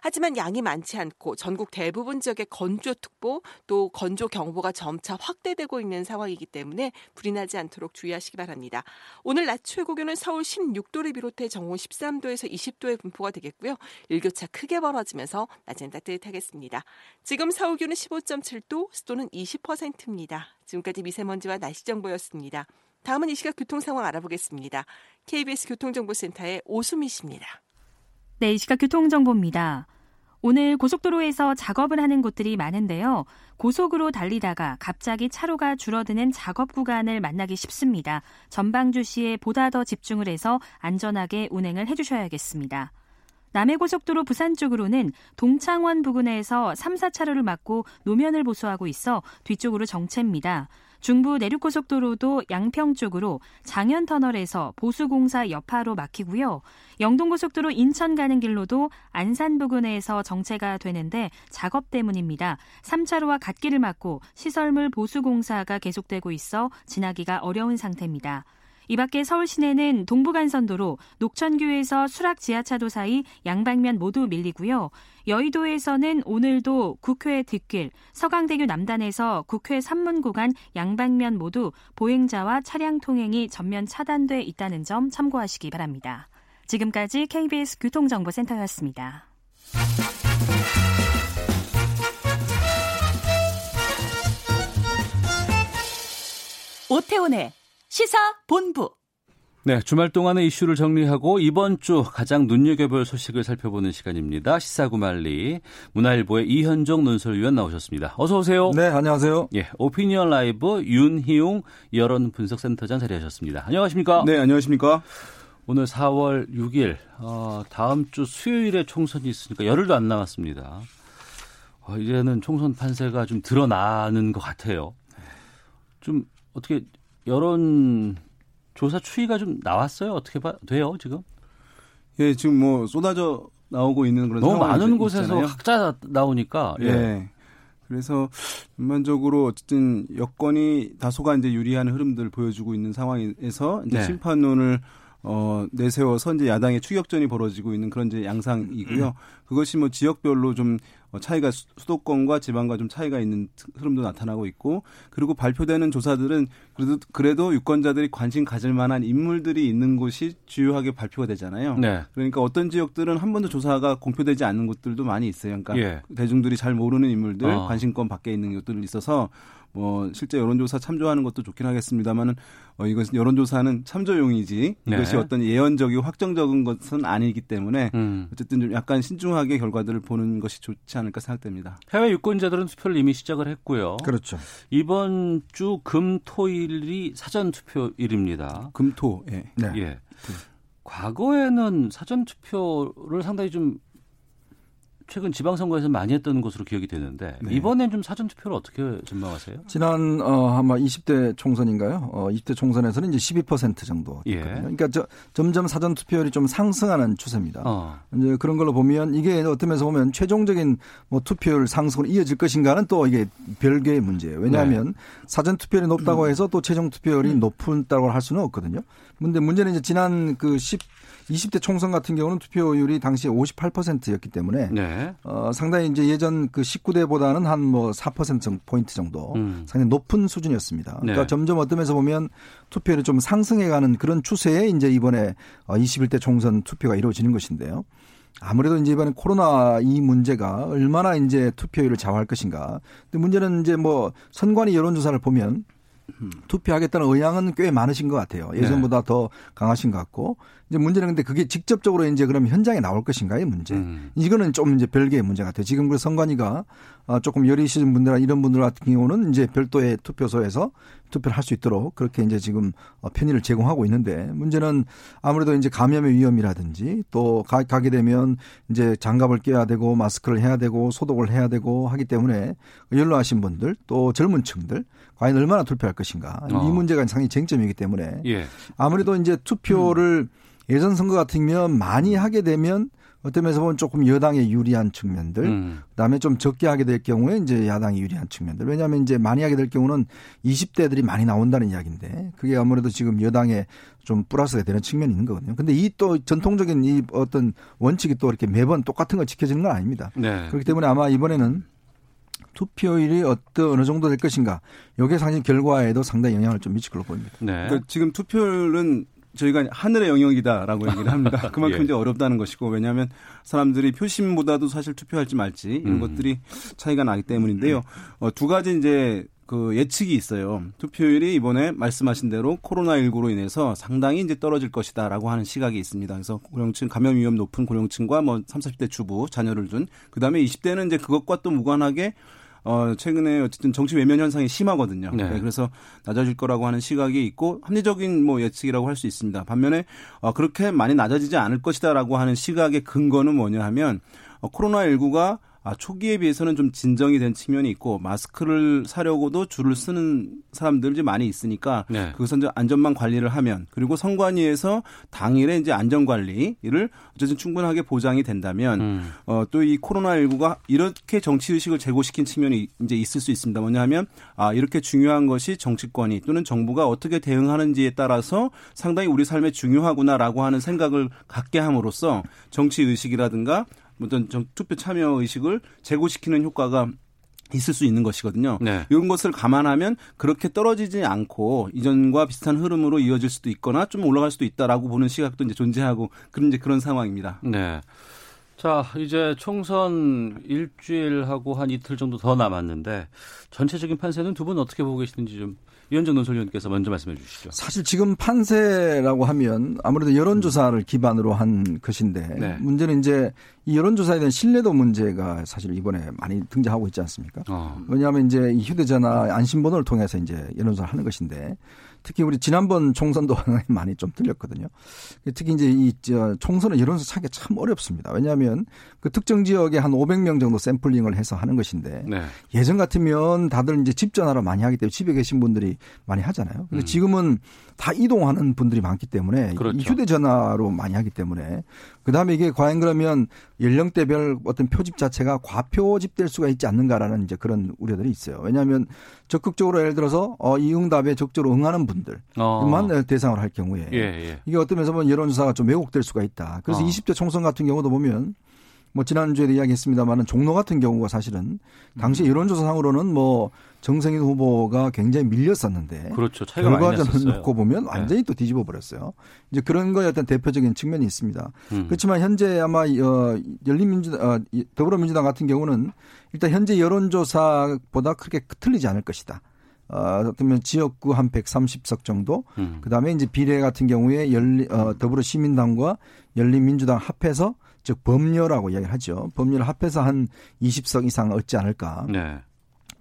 하지만 양이 많지 않고 전국 대부분 지역에 건조특보 또 건조경보가 점차 확대되고 있는 상황이기 때문에 불이 나지 않도록 주의하시기 바랍니다. 오늘 낮 최고 기온은 서울 16도를 비롯해 정원 13도에서 20도의 분포가 되겠고요. 일교차 크게 벌어지면서 낮엔 따뜻하겠습니다. 지금 서울 기온은 15.7도, 습도는 20%입니다. 지금까지 미세먼지와 날씨 정보였습니다. 다음은 이 시각 교통 상황 알아보겠습니다. KBS 교통정보센터의 오수미 씨입니다. 네, 이 시각 교통정보입니다. 오늘 고속도로에서 작업을 하는 곳들이 많은데요. 고속으로 달리다가 갑자기 차로가 줄어드는 작업 구간을 만나기 쉽습니다. 전방주 시에 보다 더 집중을 해서 안전하게 운행을 해주셔야겠습니다. 남해고속도로 부산 쪽으로는 동창원 부근에서 3, 4차로를 막고 노면을 보수하고 있어 뒤쪽으로 정체입니다. 중부 내륙고속도로도 양평 쪽으로 장현 터널에서 보수공사 여파로 막히고요. 영동고속도로 인천 가는 길로도 안산 부근에서 정체가 되는데 작업 때문입니다. 3차로와 갓길을 막고 시설물 보수공사가 계속되고 있어 지나기가 어려운 상태입니다. 이 밖에 서울 시내는 동부간선도로 녹천교에서 수락 지하차도 사이 양방면 모두 밀리고요. 여의도에서는 오늘도 국회 뒷길, 서강대교 남단에서 국회 산문 구간 양방면 모두 보행자와 차량 통행이 전면 차단돼 있다는 점 참고하시기 바랍니다. 지금까지 KBS 교통정보센터였습니다. 오태훈의 시사 본부. 네, 주말 동안의 이슈를 정리하고 이번 주 가장 눈여겨볼 소식을 살펴보는 시간입니다. 시사구말리 문화일보의 이현종 논설위원 나오셨습니다. 어서 오세요. 네, 안녕하세요. 예, 오피니언 라이브 윤희용 여론 분석센터장 자리하셨습니다. 안녕하십니까? 네, 안녕하십니까? 오늘 4월 6일 어, 다음 주 수요일에 총선이 있으니까 열흘도 안 남았습니다. 어, 이제는 총선 판세가 좀 드러나는 것 같아요. 좀 어떻게 여론 조사 추이가 좀 나왔어요? 어떻게 봐, 돼요, 지금? 예, 지금 뭐 쏟아져 나오고 있는 그런 너무 많은 곳에서 있잖아요. 각자 나오니까. 예. 예. 그래서 전반적으로 어쨌든 여건이 다소가 이제 유리한 흐름들을 보여주고 있는 상황에서 이제 네. 심판론을 어, 내세워서 이제 야당의 추격전이 벌어지고 있는 그런 이제 양상이고요. 그것이 뭐 지역별로 좀 어, 차이가 수- 수도권과 지방과 좀 차이가 있는 흐름도 나타나고 있고 그리고 발표되는 조사들은 그래도 그래도 유권자들이 관심 가질 만한 인물들이 있는 곳이 주요하게 발표가 되잖아요. 네. 그러니까 어떤 지역들은 한 번도 조사가 공표되지 않는 곳들도 많이 있어요. 그러니까 예. 대중들이 잘 모르는 인물들, 어. 관심권 밖에 있는 것들이 있어서 뭐 실제 여론조사 참조하는 것도 좋긴 하겠습니다만은 어, 이것은 여론조사는 참조용이지 이것이 네. 어떤 예언적이고 확정적인 것은 아니기 때문에 음. 어쨌든 좀 약간 신중하게 결과들을 보는 것이 좋지 않을까 생각됩니다. 해외 유권자들은 투표를 이미 시작을 했고요. 그렇죠. 이번 주 금, 토일이 사전 투표일입니다. 금토 예. 네. 예. 과거에는 사전 투표를 상당히 좀 최근 지방선거에서 많이 했던 것으로 기억이 되는데 네. 이번엔 좀 사전 투표를 어떻게 전망하세요? 지난 어 아마 20대 총선인가요? 어 20대 총선에서는 이제 12% 정도 예. 그러니까 저, 점점 사전 투표율이 좀 상승하는 추세입니다. 어. 이제 그런 걸로 보면 이게 어떤 면에서 보면 최종적인 뭐 투표율 상승으로 이어질 것인가는 또 이게 별개의 문제예요. 왜냐하면 네. 사전 투표율이 높다고 해서 또 최종 투표율이 음. 높다고 할 수는 없거든요. 근데 문제는 이제 지난 그 10, 20대 총선 같은 경우는 투표율이 당시에 58%였기 때문에 네. 어, 상당히 이제 예전 그 19대보다는 한 뭐 4% 포인트 정도 음. 상당히 높은 수준이었습니다. 그러니까 네. 점점 어떤 면에서 보면 투표율이 좀 상승해가는 그런 추세에 이제 이번에 어, 21대 총선 투표가 이루어지는 것인데요. 아무래도 이제 이번에 코로나 이 문제가 얼마나 이제 투표율을 좌우할 것인가. 근데 문제는 이제 뭐 선관위 여론조사를 보면 투표하겠다는 의향은 꽤 많으신 것 같아요. 예전보다 더 강하신 것 같고. 이제 문제는 근데 그게 직접적으로 이제 그럼 현장에 나올 것인가의 문제. 음. 이거는 좀 이제 별개의 문제 같아요. 지금 그 선관위가 어, 조금 여리시는 분들 이런 분들 같은 경우는 이제 별도의 투표소에서 투표를 할 수 있도록 그렇게 이제 지금 어, 편의를 제공하고 있는데 문제는 아무래도 이제 감염의 위험이라든지 또 가, 가게 되면 이제 장갑을 껴야 되고 마스크를 해야 되고 소독을 해야 되고 하기 때문에 연로하신 분들 또 젊은 층들 과연 얼마나 투표할 것인가 어. 이 문제가 상당히 쟁점이기 때문에 예. 아무래도 이제 투표를 예전 선거 같으면 많이 하게 되면 어떤 면에서 보면 조금 여당에 유리한 측면들, 음. 그다음에 좀 적게 하게 될 경우에 이제 야당이 유리한 측면들. 왜냐하면 이제 많이 하게 될 경우는 20대들이 많이 나온다는 이야기인데 그게 아무래도 지금 여당에 좀 플러스가 되는 측면이 있는 거거든요. 근데 이 또 전통적인 이 어떤 원칙이 또 이렇게 매번 똑같은 걸 지켜지는 건 아닙니다. 네. 그렇기 때문에 아마 이번에는 투표율이 어떤 어느 정도 될 것인가, 여기에 상당 결과에도 상당히 영향을 좀 미칠 걸로 보입니다. 네. 그러니까 지금 투표율은 저희가 하늘의 영역이다라고 얘기를 합니다. 그만큼 예. 이제 어렵다는 것이고 왜냐하면 사람들이 표심보다도 사실 투표할지 말지 이런 음. 것들이 차이가 나기 때문인데요. 어, 두 가지 이제 그 예측이 있어요. 투표율이 이번에 말씀하신 대로 코로나19로 인해서 상당히 이제 떨어질 것이다라고 하는 시각이 있습니다. 그래서 고령층 감염 위험 높은 고령층과 뭐 30, 40대 주부 자녀를 둔 그다음에 20대는 이제 그것과 또 무관하게 어, 최근에 어쨌든 정치 외면 현상이 심하거든요. 네. 네, 그래서 낮아질 거라고 하는 시각이 있고 합리적인 뭐 예측이라고 할 수 있습니다. 반면에 어, 그렇게 많이 낮아지지 않을 것이다라고 하는 시각의 근거는 뭐냐 하면 어, 코로나19가 아, 초기에 비해서는 좀 진정이 된 측면이 있고 마스크를 사려고도 줄을 쓰는 사람들이 많이 있으니까 네. 그것은 안전만 관리를 하면 그리고 선관위에서 당일에 이제 안전 관리를 어쨌든 충분하게 보장이 된다면 음. 어, 또 이 코로나 19가 이렇게 정치 의식을 제고시킨 측면이 이제 있을 수 있습니다. 뭐냐 하면 아, 이렇게 중요한 것이 정치권이 또는 정부가 어떻게 대응하는지에 따라서 상당히 우리 삶에 중요하구나라고 하는 생각을 갖게 함으로써 정치 의식이라든가 어떤 정- 투표 참여 의식을 제고시키는 효과가 있을 수 있는 것이거든요. 네. 이런 것을 감안하면 그렇게 떨어지지 않고 이전과 비슷한 흐름으로 이어질 수도 있거나 좀 올라갈 수도 있다라고 보는 시각도 이제 존재하고 그런 이제 그런 상황입니다. 네. 자, 이제 총선 일주일하고 한 이틀 정도 더 남았는데 전체적인 판세는 두 분 어떻게 보고 계시는지 좀 위원정 논설위원께서 먼저 말씀해 주시죠. 사실 지금 판세라고 하면 아무래도 여론조사를 기반으로 한 것인데 네. 문제는 이제 이 여론조사에 대한 신뢰도 문제가 사실 이번에 많이 등장하고 있지 않습니까? 어. 왜냐하면 이제 이 휴대전화 안심번호를 통해서 이제 여론조사를 하는 것인데 특히 우리 지난번 총선도 많이 좀 틀렸거든요. 특히 이제 이저 총선은 여론조사 하기가 참 어렵습니다. 왜냐하면 그 특정 지역에 한 500명 정도 샘플링을 해서 하는 것인데 네. 예전 같으면 다들 이제 집 전화로 많이 하기 때문에 집에 계신 분들이 많이 하잖아요. 근데 음. 지금은 다 이동하는 분들이 많기 때문에 그렇죠. 이 휴대전화로 많이 하기 때문에 그다음에 이게 과연 그러면 연령대별 어떤 표집 자체가 과표집될 수가 있지 않는가라는 이제 그런 우려들이 있어요. 왜냐하면 적극적으로 예를 들어서 어, 이 응답에 적극적으로 응하는 분들만 어. 대상으로 할 경우에 예, 예. 이게 어떤 면에서 보면 여론조사가 좀 왜곡될 수가 있다. 그래서 어. 20대 총선 같은 경우도 보면 뭐 지난주에도 이야기했습니다만은 종로 같은 경우가 사실은 당시 여론조사상으로는 뭐 정성인 후보가 굉장히 밀렸었는데 그렇죠. 차이가 결과전을. 네. 놓고 보면 완전히 또 뒤집어 버렸어요. 이제 그런 거에 어떤 대표적인 측면이 있습니다. 음. 그렇지만 현재 아마 어, 열린민주당, 어, 이 더불어민주당 같은 경우는 일단 현재 여론조사보다 크게 틀리지 않을 것이다. 어, 어쩌면 지역구 한 130석 정도. 음. 그 다음에 이제 비례 같은 경우에 열리 어, 더불어 시민당과 열린민주당 합해서 즉 법녀라고 이야기를 하죠. 법녀를 합해서 한 20석 이상 얻지 않을까. 네.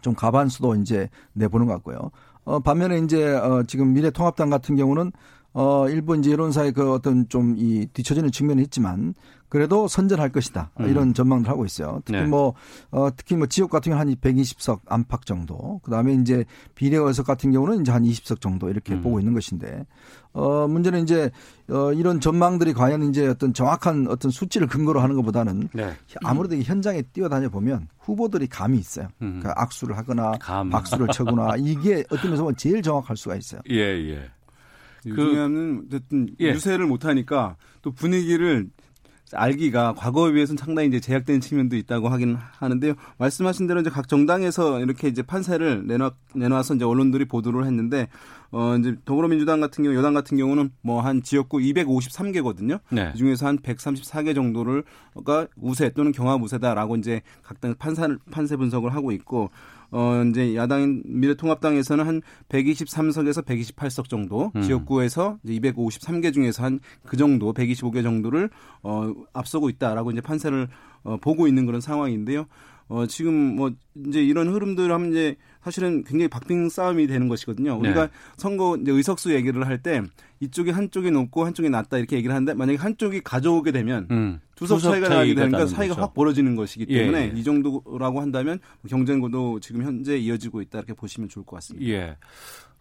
좀 가반수도 이제 내보는 것 같고요. 어, 반면에 이제 어, 지금 미래통합당 같은 경우는 어, 일부 이제 여론사의 그 어떤 좀 이 뒤처지는 측면이 있지만 그래도 선전할 것이다. 음. 이런 전망들 하고 있어요. 특히 네. 뭐, 어, 특히 뭐 지역 같은 경우는 한 120석 안팎 정도. 그 다음에 이제 비례 의석 같은 경우는 이제 한 20석 정도 이렇게 음. 보고 있는 것인데, 어, 문제는 이제, 어, 이런 전망들이 과연 이제 어떤 정확한 어떤 수치를 근거로 하는 것보다는 네. 아무래도 이 현장에 뛰어다녀 보면 후보들이 감이 있어요. 음. 그러니까 악수를 하거나 감. 박수를 쳐거나 이게 어떤 면에서 보면 제일 정확할 수가 있어요. 예, 예. 그- 요즘에는 어쨌든 예. 유세를 못 하니까 또 분위기를 알기가 과거에 비해서는 상당히 이제 제약되는 측면도 있다고 하긴 하는데요. 말씀하신 대로 이제 각 정당에서 이렇게 이제 판세를 내놔 내놔서 이제 언론들이 보도를 했는데 어 이제 더불어민주당 같은 경우 여당 같은 경우는 뭐 한 지역구 253개거든요. 네. 그 중에서 한 134개 정도를 가 우세 또는 경합 우세다라고 이제 각 당 판사 판세 분석을 하고 있고 어 이제 야당 미래통합당에서는 한 123석에서 128석 정도 음. 지역구에서 이제 253개 중에서 한 그 정도 125개 정도를 어 앞서고 있다라고 이제 판세를 어 보고 있는 그런 상황인데요. 어 지금 뭐 이제 이런 흐름들 하면 이제 사실은 굉장히 박빙 싸움이 되는 것이거든요. 우리가 네. 선거 이제 의석수 얘기를 할 때 이쪽이 한쪽이 높고 한쪽이 낮다 이렇게 얘기를 하는데 만약에 한쪽이 가져오게 되면 음. 두석 차이가 나게 되니까 나는 사이가 거죠. 확 벌어지는 것이기 예, 때문에 예. 이 정도라고 한다면 경쟁고도 지금 현재 이어지고 있다 이렇게 보시면 좋을 것 같습니다. 예.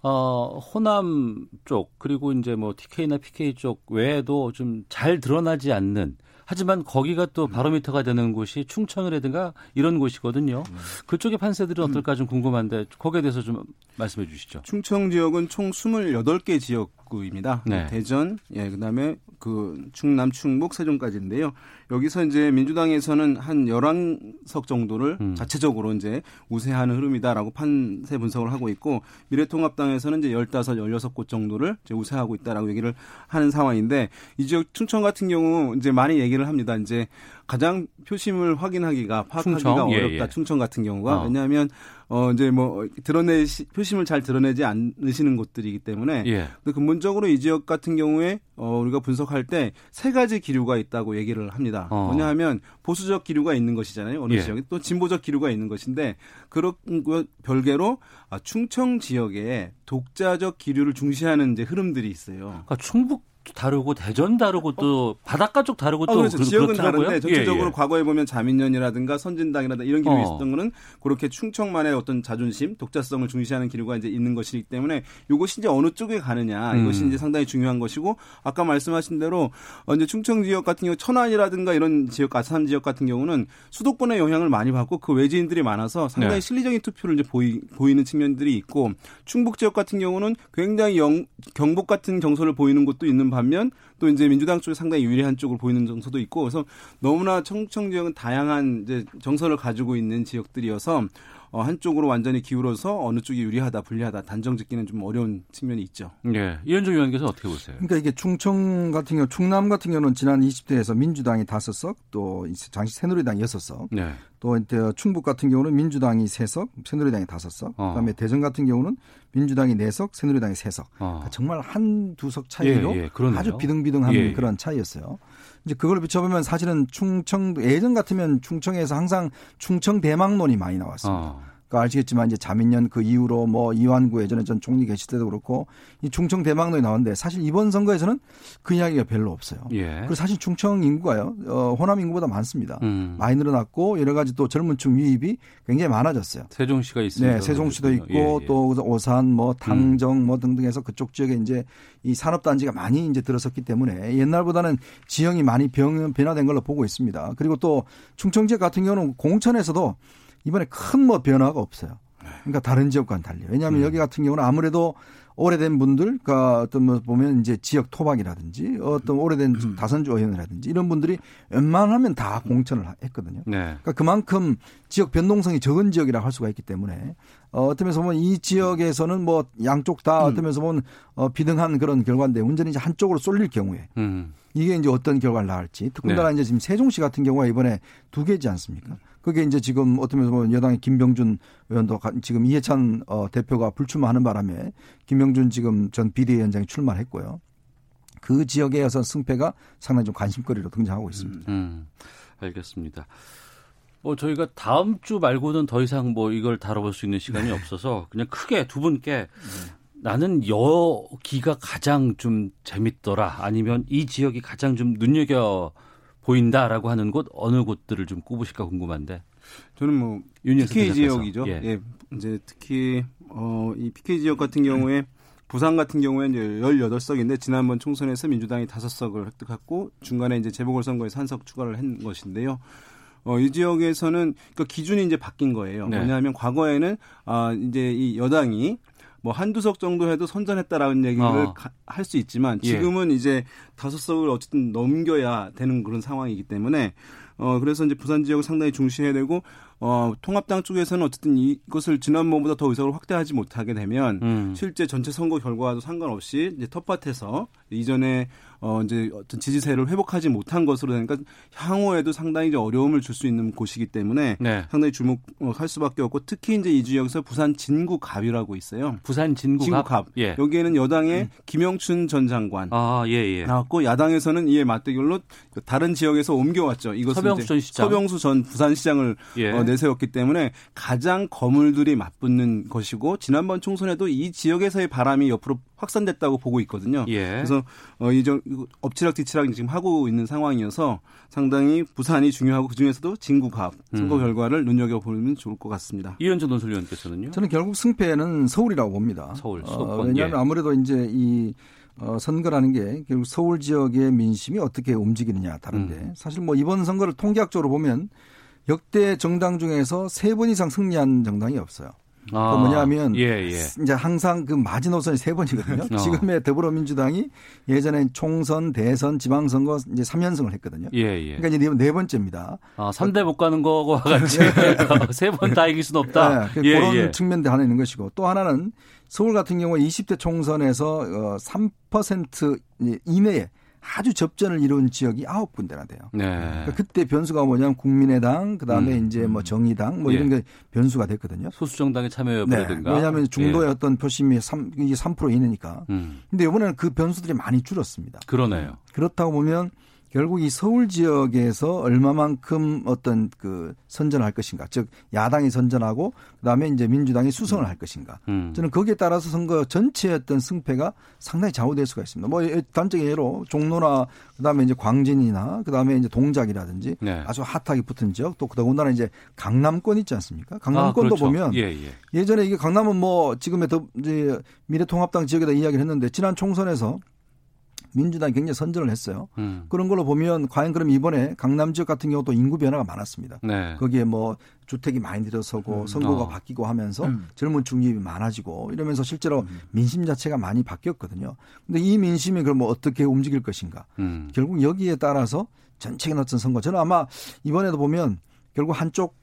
어, 호남 쪽 그리고 이제 뭐 TK나 PK 쪽 외에도 좀 잘 드러나지 않는 하지만 거기가 또 바로미터가 되는 곳이 충청이라든가 이런 곳이거든요. 그쪽의 판세들은 어떨까 좀 궁금한데 거기에 대해서 좀 말씀해 주시죠. 충청 지역은 총 28개 지역 구입니다. 네. 대전, 예, 그다음에 그 충남, 충북, 세종까지인데요. 여기서 이제 민주당에서는 한 11석 정도를 음. 자체적으로 이제 우세하는 흐름이다라고 판세 분석을 하고 있고 미래통합당에서는 이제 15, 16곳 정도를 이제 우세하고 있다라고 얘기를 하는 상황인데 이 지역 충청 같은 경우 이제 많이 얘기를 합니다. 이제 가장 표심을 확인하기가 파악하기가 충청? 예, 어렵다. 예. 충청 같은 경우가 어. 왜냐하면 어 이제 뭐 드러내 표심을 잘 드러내지 않으시는 곳들이기 때문에 예. 근데 근본 적으로 이 지역 같은 경우에 어 우리가 분석할 때 세 가지 기류가 있다고 얘기를 합니다. 어. 뭐냐하면 보수적 기류가 있는 것이잖아요. 어느 예. 지역에 또 진보적 기류가 있는 것인데 그런 거 별개로 아, 충청 지역에 독자적 기류를 중시하는 이제 흐름들이 있어요. 그러니까 충북 다르고 대전 다르고 또 바닷가 쪽 다르고 아, 또 그렇죠. 그- 지역은 그렇더라고요. 다른데 전체적으로 예, 예. 과거에 보면 자민련이라든가 선진당이라든가 이런 기류가 어. 있었던 거는 그렇게 충청만의 어떤 자존심, 독자성을 중시하는 기류가 이제 있는 것이기 때문에 이것이 이제 어느 쪽에 가느냐 이것이 음. 이제 상당히 중요한 것이고 아까 말씀하신 대로 어, 이제 충청 지역 같은 경우 천안이라든가 이런 지역 아산 지역 같은 경우는 수도권의 영향을 많이 받고 그 외지인들이 많아서 상당히 네. 실리적인 투표를 이제 보이, 보이는 측면들이 있고 충북 지역 같은 경우는 굉장히 영, 경북 같은 정서를 보이는 곳도 있는 반면 또 이제 민주당 쪽이 상당히 유리한 쪽으로 보이는 정서도 있고 그래서 너무나 청청 지역은 다양한 이제 정서를 가지고 있는 지역들이어서 어, 한쪽으로 완전히 기울어서 어느 쪽이 유리하다 불리하다 단정 짓기는 좀 어려운 측면이 있죠. 예. 이현종 의원께서 어떻게 보세요? 그러니까 이게 충청 같은 경우, 충남 같은 경우는 지난 20대에서 민주당이 5석, 또 당시 새누리당이 6석, 네. 또 이제 충북 같은 경우는 민주당이 3석, 새누리당이 5석, 어. 그다음에 대전 같은 경우는 민주당이 4석, 새누리당이 3석. 어. 그러니까 정말 한 두 석 차이로 예, 예. 아주 비등비등한 예, 예. 그런 차이였어요. 이제 그걸 비춰보면 사실은 충청 예전 같으면 충청에서 항상 충청 대망론이 많이 나왔습니다. 어. 그 아시겠지만 이제 자민련 그 이후로 뭐 이완구 예전에 전 총리 계실 때도 그렇고 이 충청 대망론이 나왔는데 사실 이번 선거에서는 그 이야기가 별로 없어요. 예. 그리고 사실 충청 인구가요, 어, 호남 인구보다 많습니다. 음. 많이 늘어났고 여러 가지 또 젊은 층 유입이 굉장히 많아졌어요. 세종시가 있습니다. 네, 세종시도 있고 예, 예. 또 오산, 뭐 당정 뭐 등등해서 그쪽 지역에 이제 이 산업 단지가 많이 이제 들어섰기 때문에 옛날보다는 지형이 많이 변, 변화된 걸로 보고 있습니다. 그리고 또 충청 지역 같은 경우는 공천에서도 이번에 큰 뭐 변화가 없어요. 그러니까 다른 지역과는 달리. 왜냐하면 음. 여기 같은 경우는 아무래도 오래된 분들, 그 어떤 뭐 보면 이제 지역 토박이라든지 어떤 오래된 음. 다선주 의원이라든지 이런 분들이 웬만하면 다 공천을 했거든요. 네. 그러니까 그만큼 지역 변동성이 적은 지역이라 할 수가 있기 때문에 어, 어떤 면에서 보면 이 지역에서는 뭐 양쪽 다 어떤 면에서 보면 어, 비등한 그런 결과인데 문제는 이제 한쪽으로 쏠릴 경우에 음. 이게 이제 어떤 결과를 낳을지 더군다나 네. 이제 지금 세종시 같은 경우가 이번에 두 개지 않습니까? 그게 이제 지금 면에서 보면 여당의 김병준 의원도 가- 지금 이해찬 어, 대표가 불출마하는 바람에 김병준 지금 전 비대위원장이 출마를 했고요. 그 지역에 어서 승패가 상당히 좀 관심거리로 등장하고 있습니다. 음, 알겠습니다. 뭐 저희가 다음 주 말고는 더 이상 뭐 이걸 다뤄볼 수 있는 시간이 없어서 그냥 크게 두 분께 나는 여기가 가장 좀 재밌더라 아니면 이 지역이 가장 좀 눈여겨 보인다라고 하는 곳 어느 곳들을 좀 꼽으실까 궁금한데 저는 뭐 PK. 지역이죠. 예. 예. 이제 특히 어 이 PK 지역 같은 경우에 부산 같은 경우에 이제 18석인데 지난번 총선에서 민주당이 5석을 획득했고 중간에 이제 재보궐선거에서 한 석 추가를 한 것인데요. 어, 이 지역에서는 그 기준이 이제 바뀐 거예요. 네. 뭐냐면 과거에는 아 이제 이 여당이 뭐 한두 석 정도 해도 선전했다라는 얘기를 어. 할수 있지만 예. 지금은 이제 다섯 석을 어쨌든 넘겨야 되는 그런 상황이기 때문에 어 그래서 이제 부산 지역을 상당히 중시해야 되고 어 통합당 쪽에서는 어쨌든 이것을 지난번보다 더 의석을 확대하지 못하게 되면 음. 실제 전체 선거 결과와도 상관없이 이제 텃밭에서 이전에 어 이제 어떤 지지세를 회복하지 못한 것으로 되니까 향후에도 상당히 이제 어려움을 줄 수 있는 곳이기 때문에 네. 상당히 주목할 수밖에 없고 특히 이제 이 지역에서 부산 진구갑이라고 있어요. 부산 진구갑, 진구갑. 예. 여기에는 여당의 김영춘 전 장관 아, 예, 예. 나왔고 야당에서는 이에 맞대결로 그 다른 지역에서 옮겨왔죠. 이것은 서병수 전 시장. 서병수 전 부산시장을 예. 어, 내세웠기 때문에 가장 거물들이 맞붙는 것이고 지난번 총선에도 이 지역에서의 바람이 옆으로 확산됐다고 보고 있거든요. 예. 그래서 어, 이저 엎치락뒤치락 지금 하고 있는 상황이어서 상당히 부산이 중요하고 그 중에서도 진구갑 선거 음. 결과를 눈여겨 보면 좋을 것 같습니다. 이현정 논설위원께서는요? 저는 결국 승패는 서울이라고 봅니다. 서울, 어, 수도권, 왜냐하면 예. 아무래도 이제 이 어, 선거라는 게 결국 서울 지역의 민심이 어떻게 움직이느냐 다른데 음. 사실 뭐 이번 선거를 통계학적으로 보면 역대 정당 중에서 세 번 이상 승리한 정당이 없어요. 아, 그 뭐냐면 예, 예. 이제 항상 그 마지노선이 세 번이거든요. 어. 지금의 더불어민주당이 예전에 총선, 대선, 지방선거 이제 3연승을 했거든요. 예, 예. 그러니까 이제 네, 네 번째입니다. 아, 3대 못 가는 거와 같이 세 번 다 이길 수는 없다. 네, 그 예, 그런 예. 측면도 하나 있는 것이고 또 하나는 서울 같은 경우 20대 총선에서 어, 3% 이내에 아주 접전을 이룬 지역이 아홉 군데나 돼요. 네. 그러니까 그때 변수가 뭐냐면 국민의당, 그 다음에 음, 이제 뭐 정의당 뭐 예. 이런 게 변수가 됐거든요. 소수정당의 참여 네. 여부라든가. 왜냐하면 중도의 예. 어떤 표심이 3, 이게 3% 이내니까. 음, 근데 이번에는 그 변수들이 많이 줄었습니다. 그러네요. 그렇다고 보면 결국 이 서울 지역에서 얼마만큼 어떤 그 선전할 것인가, 즉 야당이 선전하고 그다음에 이제 민주당이 수성을 할 것인가. 음. 저는 거기에 따라서 선거 전체의 어떤 승패가 상당히 좌우될 수가 있습니다. 뭐 단적인 예로 종로나 그다음에 이제 광진이나 그다음에 이제 동작이라든지 네. 아주 핫하게 붙은 지역 또 더군다나 이제 강남권 있지 않습니까? 강남권도 아, 그렇죠. 보면 예, 예. 예전에 이게 강남은 뭐 지금의 더 이제 미래통합당 지역에다 이야기를 했는데 지난 총선에서 민주당이 굉장히 선전을 했어요. 음. 그런 걸로 보면 과연 그럼 이번에 강남 지역 같은 경우도 인구 변화가 많았습니다. 네. 거기에 뭐 주택이 많이 들어서고 선거가 어. 바뀌고 하면서 음. 젊은 중립이 많아지고 이러면서 실제로 민심 자체가 많이 바뀌었거든요. 근데 이 민심이 그럼 뭐 어떻게 움직일 것인가? 음. 결국 여기에 따라서 전체가 어떤 선거 저는 아마 이번에도 보면 결국 한쪽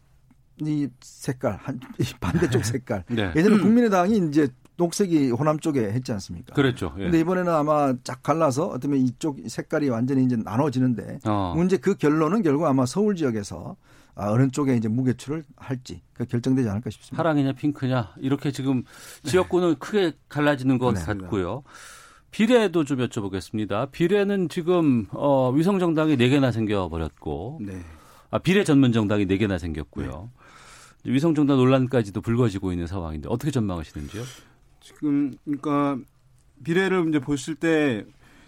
이 색깔 한이 반대쪽 색깔 네. 예전에 국민의당이 이제 녹색이 호남 쪽에 했지 않습니까? 그랬죠. 예. 근데 이번에는 아마 쫙 갈라서 어쩌면 이쪽 색깔이 완전히 이제 나눠지는데 어. 문제 그 결론은 결국 아마 서울 지역에서 아, 어느 쪽에 이제 무게추를 할지 그 결정되지 않을까 싶습니다. 파랑이냐 핑크냐 이렇게 지금 지역구는 크게 갈라지는 것 네. 같고요. 비례도 좀 여쭤보겠습니다. 비례는 지금 어, 위성 정당이 4 개나 생겨 버렸고 네. 아, 비례 전문 정당이 4 개나 생겼고요. 위성 정당 논란까지도 불거지고 있는 상황인데 어떻게 전망하시는지요? 지금 그러니까 비례를 이제 보실 때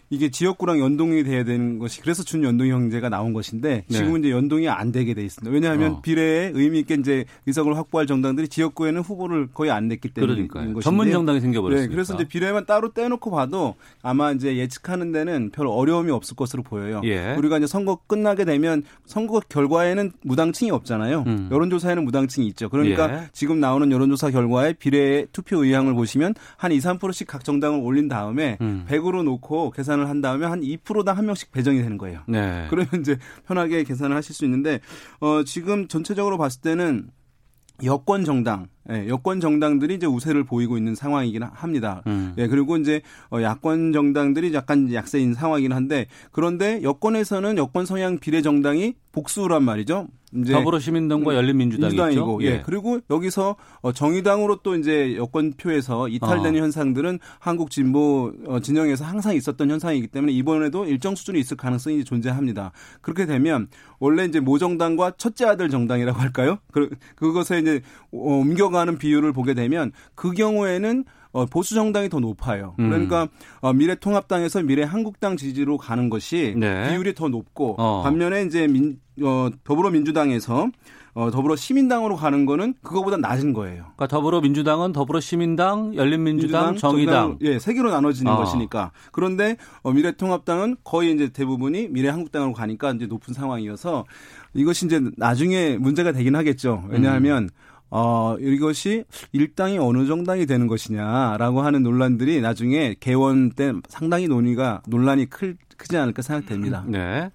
이게 지역구랑 연동이 돼야 되는 것이 그래서 준 연동 형제가 나온 것인데 네. 지금은 이제 연동이 안 되게 돼 있습니다. 왜냐하면 어. 비례에 의미 있게 이제 의석을 확보할 정당들이 지역구에는 후보를 거의 안 냈기 때문에 그러니까요. 전문 정당이 생겨버렸으니까. 네, 그래서 이제 비례만 따로 떼놓고 봐도 아마 이제 예측하는 데는 별 어려움이 없을 것으로 보여요. 예. 우리가 이제 선거 끝나게 되면 선거 결과에는 무당층이 없잖아요. 음. 여론조사에는 무당층이 있죠. 그러니까 예. 지금 나오는 여론조사 결과에 비례 투표 의향을 보시면 한 2, 3%씩 각 정당을 올린 다음에 음. 100으로 놓고 계산 을 한 다음에 한 2%당 한 명씩 배정이 되는 거예요. 네. 그러면 이제 편하게 계산을 하실 수 있는데 어 지금 전체적으로 봤을 때는 여권 정당, 예, 여권 정당들이 이제 우세를 보이고 있는 상황이긴 합니다. 음. 예, 그리고 이제 어, 야권 정당들이 약간 약세인 상황이긴 한데 그런데 여권에서는 여권 성향 비례 정당이 복수란 말이죠. 이제 더불어시민당과 열린민주당이 민주당이고, 있죠. 예. 그리고 여기서 어, 정의당으로 또 이제 여권표에서 이탈되는 어. 현상들은 한국 진보 어, 진영에서 항상 있었던 현상이기 때문에 이번에도 일정 수준이 있을 가능성이 존재합니다. 그렇게 되면 원래 이제 모정당과 첫째 아들 정당이라고 할까요? 그, 그것에 이제 어, 옮겨가 는 비율을 보게 되면 그 경우에는 어, 보수 정당이 더 높아요. 음. 그러니까 어, 미래통합당에서 미래한국당 지지로 가는 것이 네. 비율이 더 높고 어. 반면에 이제 민, 어, 더불어민주당에서 어, 더불어시민당으로 가는 거는 그거보다 낮은 거예요. 그러니까 더불어민주당은 더불어시민당, 열린민주당, 민주당, 정의당. 예, 세 개로 나눠지는 어. 것이니까. 그런데 어, 미래통합당은 거의 이제 대부분이 미래한국당으로 가니까 이제 높은 상황이어서 이것이 이제 나중에 문제가 되긴 하겠죠. 왜냐하면 음. 어, 이것이 일당이 어느 정당이 되는 것이냐라고 하는 논란들이 나중에 개원 때 상당히 논의가 논란이 클, 크지 않을까 생각됩니다. 네.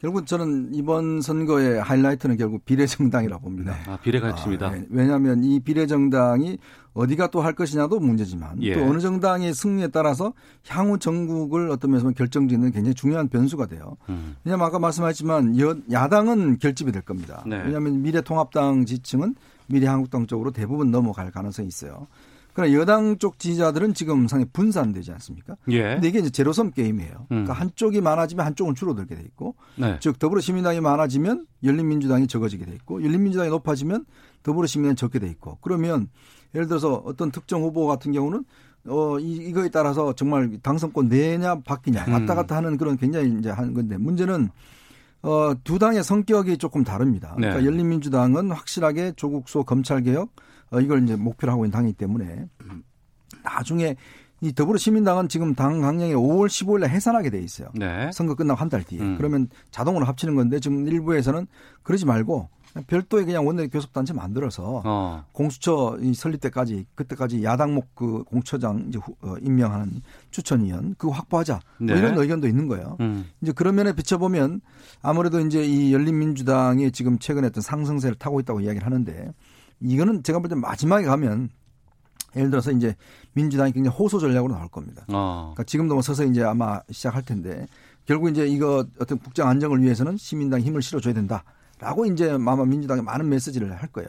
결국 저는 이번 선거의 하이라이트는 결국 비례정당이라고 봅니다. 아, 비례가 핵심이다. 아, 네. 왜냐하면 이 비례정당이 어디가 또 할 것이냐도 문제지만 예. 또 어느 정당의 승리에 따라서 향후 전국을 어떤 면에서 결정짓는 굉장히 중요한 변수가 돼요. 음. 왜냐하면 아까 말씀하셨지만 여, 야당은 결집이 될 겁니다. 네. 왜냐하면 미래통합당 지층은 미래한국당 쪽으로 대부분 넘어갈 가능성이 있어요. 그러나 여당 쪽 지지자들은 지금 상당히 분산되지 않습니까? 예. 근데 이게 이제 제로섬 게임이에요. 음. 그러니까 한쪽이 많아지면 한쪽은 줄어들게 돼 있고, 네. 즉 더불어시민당이 많아지면 열린민주당이 적어지게 돼 있고, 열린민주당이 높아지면 더불어시민당이 적게 돼 있고, 그러면 예를 들어서 어떤 특정 후보 같은 경우는 어 이, 이거에 따라서 정말 당선권 내냐 바뀌냐 왔다 갔다 하는 그런 굉장히 이제 하는 건데 문제는 어, 두 당의 성격이 조금 다릅니다. 그러니까 네. 열린민주당은 확실하게 조국 소 검찰개혁 어, 이걸 이제 목표로 하고 있는 당이기 때문에 나중에 이 더불어시민당은 지금 당 강령에 5월 15일에 해산하게 돼 있어요. 네. 선거 끝나고 한 달 뒤에. 음. 그러면 자동으로 합치는 건데 지금 일부에서는 그러지 말고 별도의 그냥 원내 교섭단체 만들어서 어. 공수처 이 설립 때까지 그때까지 야당목 그 공처장 이제 후- 어, 임명하는 추천위원 그거 확보하자 뭐 네. 이런 의견도 있는 거예요. 음. 이제 그런 면에 비춰보면 아무래도 이제 이 열린민주당이 지금 최근에 어떤 상승세를 타고 있다고 이야기를 하는데 이거는 제가 볼 때 마지막에 가면 예를 들어서 이제 민주당이 굉장히 호소 전략으로 나올 겁니다. 어. 그러니까 지금도 뭐 서서히 이제 아마 시작할 텐데 결국 이제 이거 어떤 국정 안정을 위해서는 시민당 힘을 실어줘야 된다 라고 이제 아마 민주당에 많은 메시지를 할 거예요.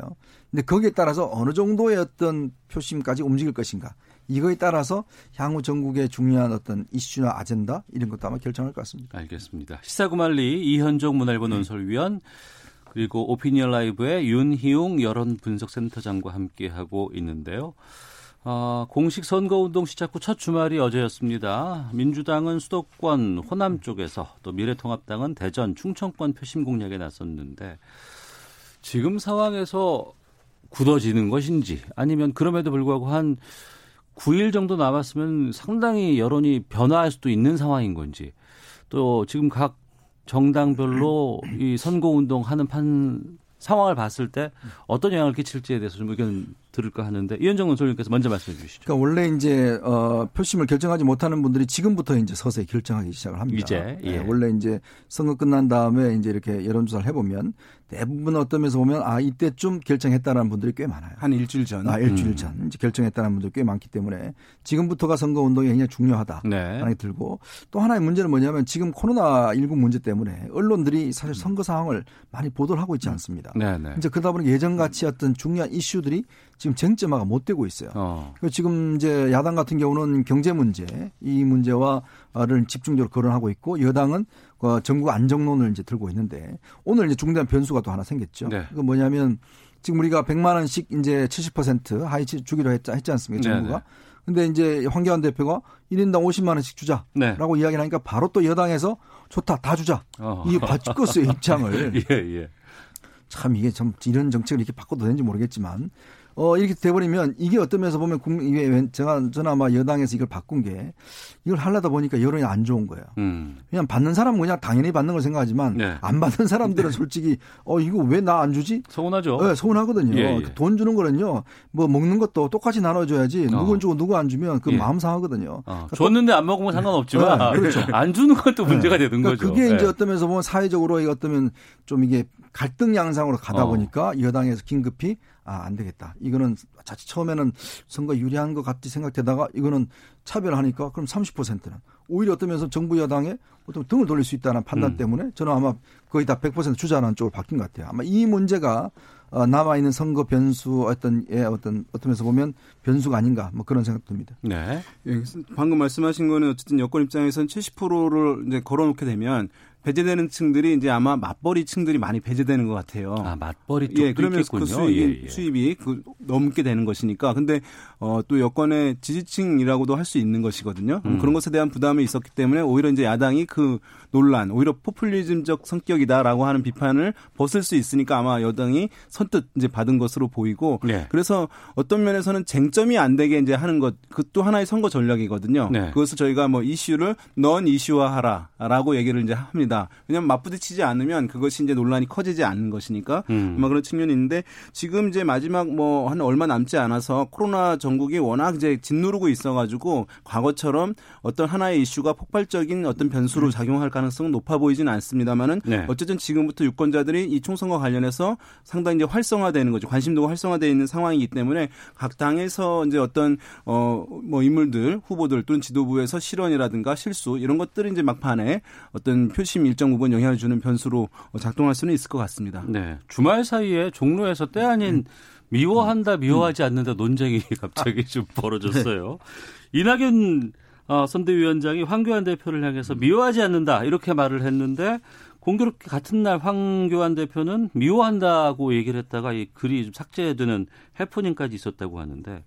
근데 거기에 따라서 어느 정도의 어떤 표심까지 움직일 것인가 이거에 따라서 향후 전국의 중요한 어떤 이슈나 아젠다 이런 것도 아마 결정할 것 같습니다. 알겠습니다. 시사구말리 이현종 문화일보 논설위원 그리고 오피니언 라이브의 윤희웅 여론분석센터장과 함께하고 있는데요. 아, 공식 선거운동 시작 후 첫 주말이 어제였습니다. 민주당은 수도권 호남 쪽에서 또 미래통합당은 대전 충청권 표심 공략에 나섰는데 지금 상황에서 굳어지는 것인지 아니면 그럼에도 불구하고 한 9일 정도 남았으면 상당히 여론이 변화할 수도 있는 상황인 건지 또 지금 각 정당별로 이 선거 운동 하는 판 상황을 봤을 때 어떤 영향을 끼칠지에 대해서 좀 의견 들을까 하는데 이현정 논설님께서 먼저 말씀해 주시죠. 그러니까 원래 이제 어 표심을 결정하지 못하는 분들이 지금부터 이제 서서히 결정하기 시작을 합니다. 이제, 예. 예, 원래 이제 선거 끝난 다음에 이제 이렇게 여론조사를 해보면 대부분 어떤 면에서 보면 아 이때쯤 결정했다라는 분들이 꽤 많아요. 한 일주일 전. 아 일주일 음. 전 이제 결정했다는 분들이 꽤 많기 때문에 지금부터가 선거 운동이 굉장히 중요하다. 네. 생각이 들고 또 하나의 문제는 뭐냐면 지금 코로나 19 문제 때문에 언론들이 사실 선거 상황을 많이 보도를 하고 있지 않습니다. 네, 네. 이제 그러다 보니 예전 같이 어떤 중요한 이슈들이 지금 쟁점화가 못 되고 있어요. 어. 지금 이제 야당 같은 경우는 경제 문제 이 문제와를 집중적으로 거론하고 있고 여당은 어, 전국 안정론을 이제 들고 있는데 오늘 이제 중대한 변수가 또 하나 생겼죠. 네. 그 뭐냐면 지금 우리가 100만 원씩 이제 70% 하이치 주기로 했지, 했지 않습니까? 네, 정부가. 근데 이제 황교안 대표가 1인당 50만 원씩 주자라고 네. 이야기를 하니까 바로 또 여당에서 좋다 다 주자. 어. 이게 바꿨어요 입장을. 예, 예. 참 이게 좀 이런 정책을 이렇게 바꿔도 되는지 모르겠지만 어, 이렇게 돼버리면 이게 어떤 면에서 보면 국민, 이게 제가, 저는 아마 여당에서 이걸 바꾼 게 이걸 하려다 보니까 여론이 안 좋은 거예요. 음. 그냥 받는 사람은 그냥 당연히 받는 걸 생각하지만 네. 안 받는 사람들은 솔직히 어, 이거 왜 나 안 주지? 서운하죠. 네, 서운하거든요. 예, 예. 돈 주는 거는요, 뭐 먹는 것도 똑같이 나눠줘야지 어. 누군 주고 누구 안 주면 그 예. 마음 상하거든요. 어. 그러니까 줬는데 안 먹으면 상관없지만 네, 그렇죠. 안 주는 것도 문제가 네. 되는 그러니까 거죠. 그게 이제 예. 어떤 면에서 보면 사회적으로 어떠면 좀 이게 갈등 양상으로 가다 어. 보니까 여당에서 긴급히 아, 안 되겠다. 이거는 자칫 처음에는 선거 유리한 것 같이 생각되다가 이거는 차별하니까 그럼 30%는 오히려 어떤 면에서 정부 여당에 어떤 등을 돌릴 수 있다는 판단 음. 때문에 저는 아마 거의 다 100% 주자라는 쪽으로 바뀐 것 같아요. 아마 이 문제가 어, 남아 있는 선거 변수 어떤 예, 어떤 어떤 면에서 보면 변수가 아닌가 뭐 그런 생각 듭니다. 네. 예, 방금 말씀하신 거는 어쨌든 여권 입장에서는 70%를 이제 걸어놓게 되면 배제되는 층들이 이제 아마 맞벌이 층들이 많이 배제되는 것 같아요. 아 맞벌이 쪽도 예, 그러면 있겠군요. 그 수입, 예, 예. 수입이 그 넘게 되는 것이니까. 근데 어, 또 여권의 지지층이라고도 할 수 있는 것이거든요. 음. 그런 것에 대한 부담이 있었기 때문에 오히려 이제 야당이 그 논란, 오히려 포퓰리즘적 성격이다라고 하는 비판을 벗을 수 있으니까 아마 여당이 선뜻 이제 받은 것으로 보이고 네. 그래서 어떤 면에서는 쟁점이 안 되게 이제 하는 것, 그또 하나의 선거 전략이거든요. 네. 그것을 저희가 뭐 이슈를 넌 이슈화하라라고 얘기를 이제 합니다. 왜냐하면 맞부딪히지 않으면 그것이 이제 논란이 커지지 않는 것이니까 음. 아마 그런 측면이 있는데 지금 이제 마지막 뭐 한 얼마 남지 않아서 코로나 전국이 워낙 이제 짓누르고 있어가지고 과거처럼 어떤 하나의 이슈가 폭발적인 어떤 변수로 음. 작용할 가 능성은 높아 보이지는 않습니다만은 네. 어쨌든 지금부터 유권자들이 이 총선과 관련해서 상당히 이제 활성화되는 거죠. 관심도가 활성화되어 있는 상황이기 때문에 각 당에서 이제 어떤 어 뭐 인물들 후보들 또는 지도부에서 실언이라든가 실수 이런 것들이 이제 막판에 어떤 표심 일정 부분 영향을 주는 변수로 작동할 수는 있을 것 같습니다. 네. 주말 사이에 종로에서 때 아닌 음. 미워한다 미워하지 않는다 논쟁이 갑자기 좀 벌어졌어요. 네. 이낙연 어, 선대위원장이 황교안 대표를 향해서 미워하지 않는다 이렇게 말을 했는데 공교롭게 같은 날 황교안 대표는 미워한다고 얘기를 했다가 이 글이 좀 삭제되는 해프닝까지 있었다고 하는데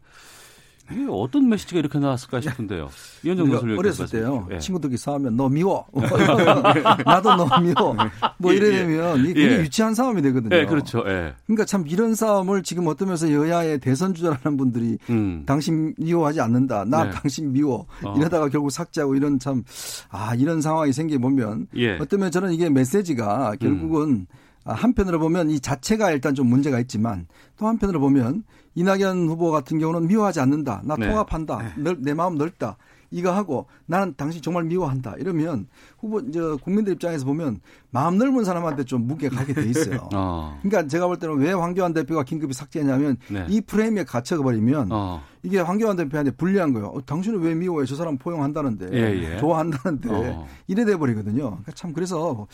이게 어떤 메시지가 이렇게 나왔을까 싶은데요. 이현정 교수님 어렸을 때요. 네. 친구들끼리 싸우면 너 미워. 나도 너 미워. 뭐 예, 이래 되면 예. 이게 예. 유치한 싸움이 되거든요. 네, 그렇죠. 예. 그러니까 참 이런 싸움을 지금 어떤 면에서 여야의 대선 주자라는 분들이 음. 당신 미워하지 않는다. 나 네. 당신 미워. 어. 이러다가 결국 삭제하고 이런 참 아, 이런 상황이 생겨 보면 예. 어떤 면 저는 이게 메시지가 결국은 음. 한편으로 보면 이 자체가 일단 좀 문제가 있지만 또 한편으로 보면 이낙연 후보 같은 경우는 미워하지 않는다. 나 네. 통합한다. 네. 내 마음 넓다. 이거 하고 나는 당신 정말 미워한다. 이러면 후보 이제 국민들 입장에서 보면 마음 넓은 사람한테 좀 무게 가게 돼 있어요. 어. 그러니까 제가 볼 때는 왜 황교안 대표가 긴급히 삭제했냐면 네. 이 프레임에 갇혀 버리면 어. 이게 황교안 대표한테 불리한 거예요. 어, 당신은 왜 미워해? 저 사람 포용한다는데 예, 예. 좋아한다는데 어. 이래 돼 버리거든요. 그러니까 참 그래서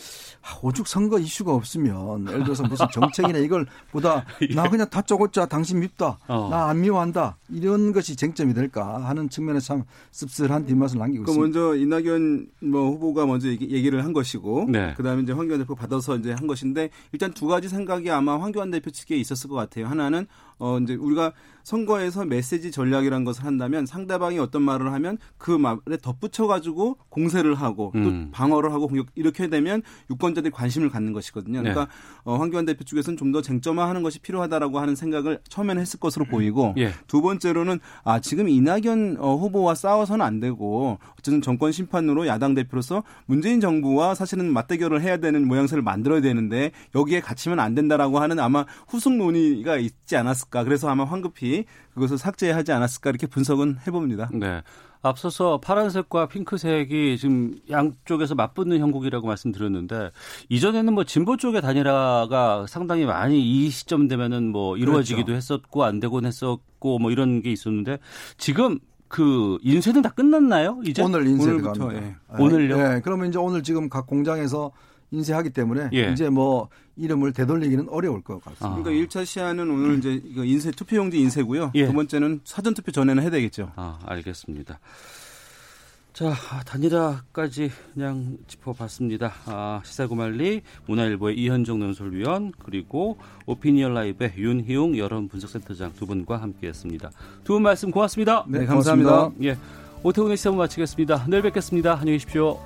오죽 선거 이슈가 없으면 예를 들어서 무슨 정책이나 이걸 보다 예. 나 그냥 다짜고짜 당신 밉다. 어. 나안 미워한다. 이런 것이 쟁점이 될까 하는 측면에서 참 씁쓸한 뒷맛을 남기고 그 있습니다. 먼저 이낙연 뭐 후보가 먼저 얘기 를 한 것이고 네. 그다음에 이제 황교안 대표 받아서 이제 한 것인데 일단 두 가지 생각이 아마 황교안 대표 측에 있었을 것 같아요. 하나는 어 이제 우리가 선거에서 메시지 전략이라는 것을 한다면 상대방이 어떤 말을 하면 그 말에 덧붙여 가지고 공세를 하고 또 음. 방어를 하고 공격 이렇게 되면 유권자들이 관심을 갖는 것이거든요. 그러니까 네. 어, 황교안 대표 쪽에서는 좀 더 쟁점화하는 것이 필요하다라고 하는 생각을 처음에는 했을 것으로 보이고 예. 두 번째로는 아 지금 이낙연 어, 후보와 싸워서는 안 되고 어쨌든 정권 심판으로 야당 대표로서 문재인 정부와 사실은 맞대결을 해야 되는 모양새를 만들어야 되는데 여기에 갇히면 안 된다라고 하는 아마 후속 논의가 있지 않았을까. 그래서 아마 황급히 그것을 삭제하지 않았을까 이렇게 분석은 해봅니다. 네. 앞서서 파란색과 핑크색이 지금 양쪽에서 맞붙는 형국이라고 말씀드렸는데 이전에는 뭐 진보 쪽의 단일화가 상당히 많이 이 시점 되면은 뭐 이루어지기도 그렇죠. 했었고 안 되곤 했었고 뭐 이런 게 있었는데 지금 그 인쇄는 다 끝났나요? 이제 오늘 인쇄가 예. 예. 오늘요? 예. 그러면 이제 오늘 지금 각 공장에서 인쇄하기 때문에 예. 이제 뭐 이름을 되돌리기는 어려울 것 같습니다. 아. 그러니까 1차 시한은 오늘 이제 인쇄 투표용지 인쇄고요. 예. 두 번째는 사전 투표 전에는 해야 되겠죠. 아, 알겠습니다. 자, 단일화까지 그냥 짚어봤습니다. 아, 시사고말리, 문화일보의 이현정 논설위원, 그리고 오피니언 라이브의 윤희웅 여론 분석센터장 두 분과 함께했습니다. 두 분 말씀 고맙습니다. 네, 감사합니다. 예, 오태훈의 시사분 마치겠습니다. 내일 뵙겠습니다. 안녕히 계십시오.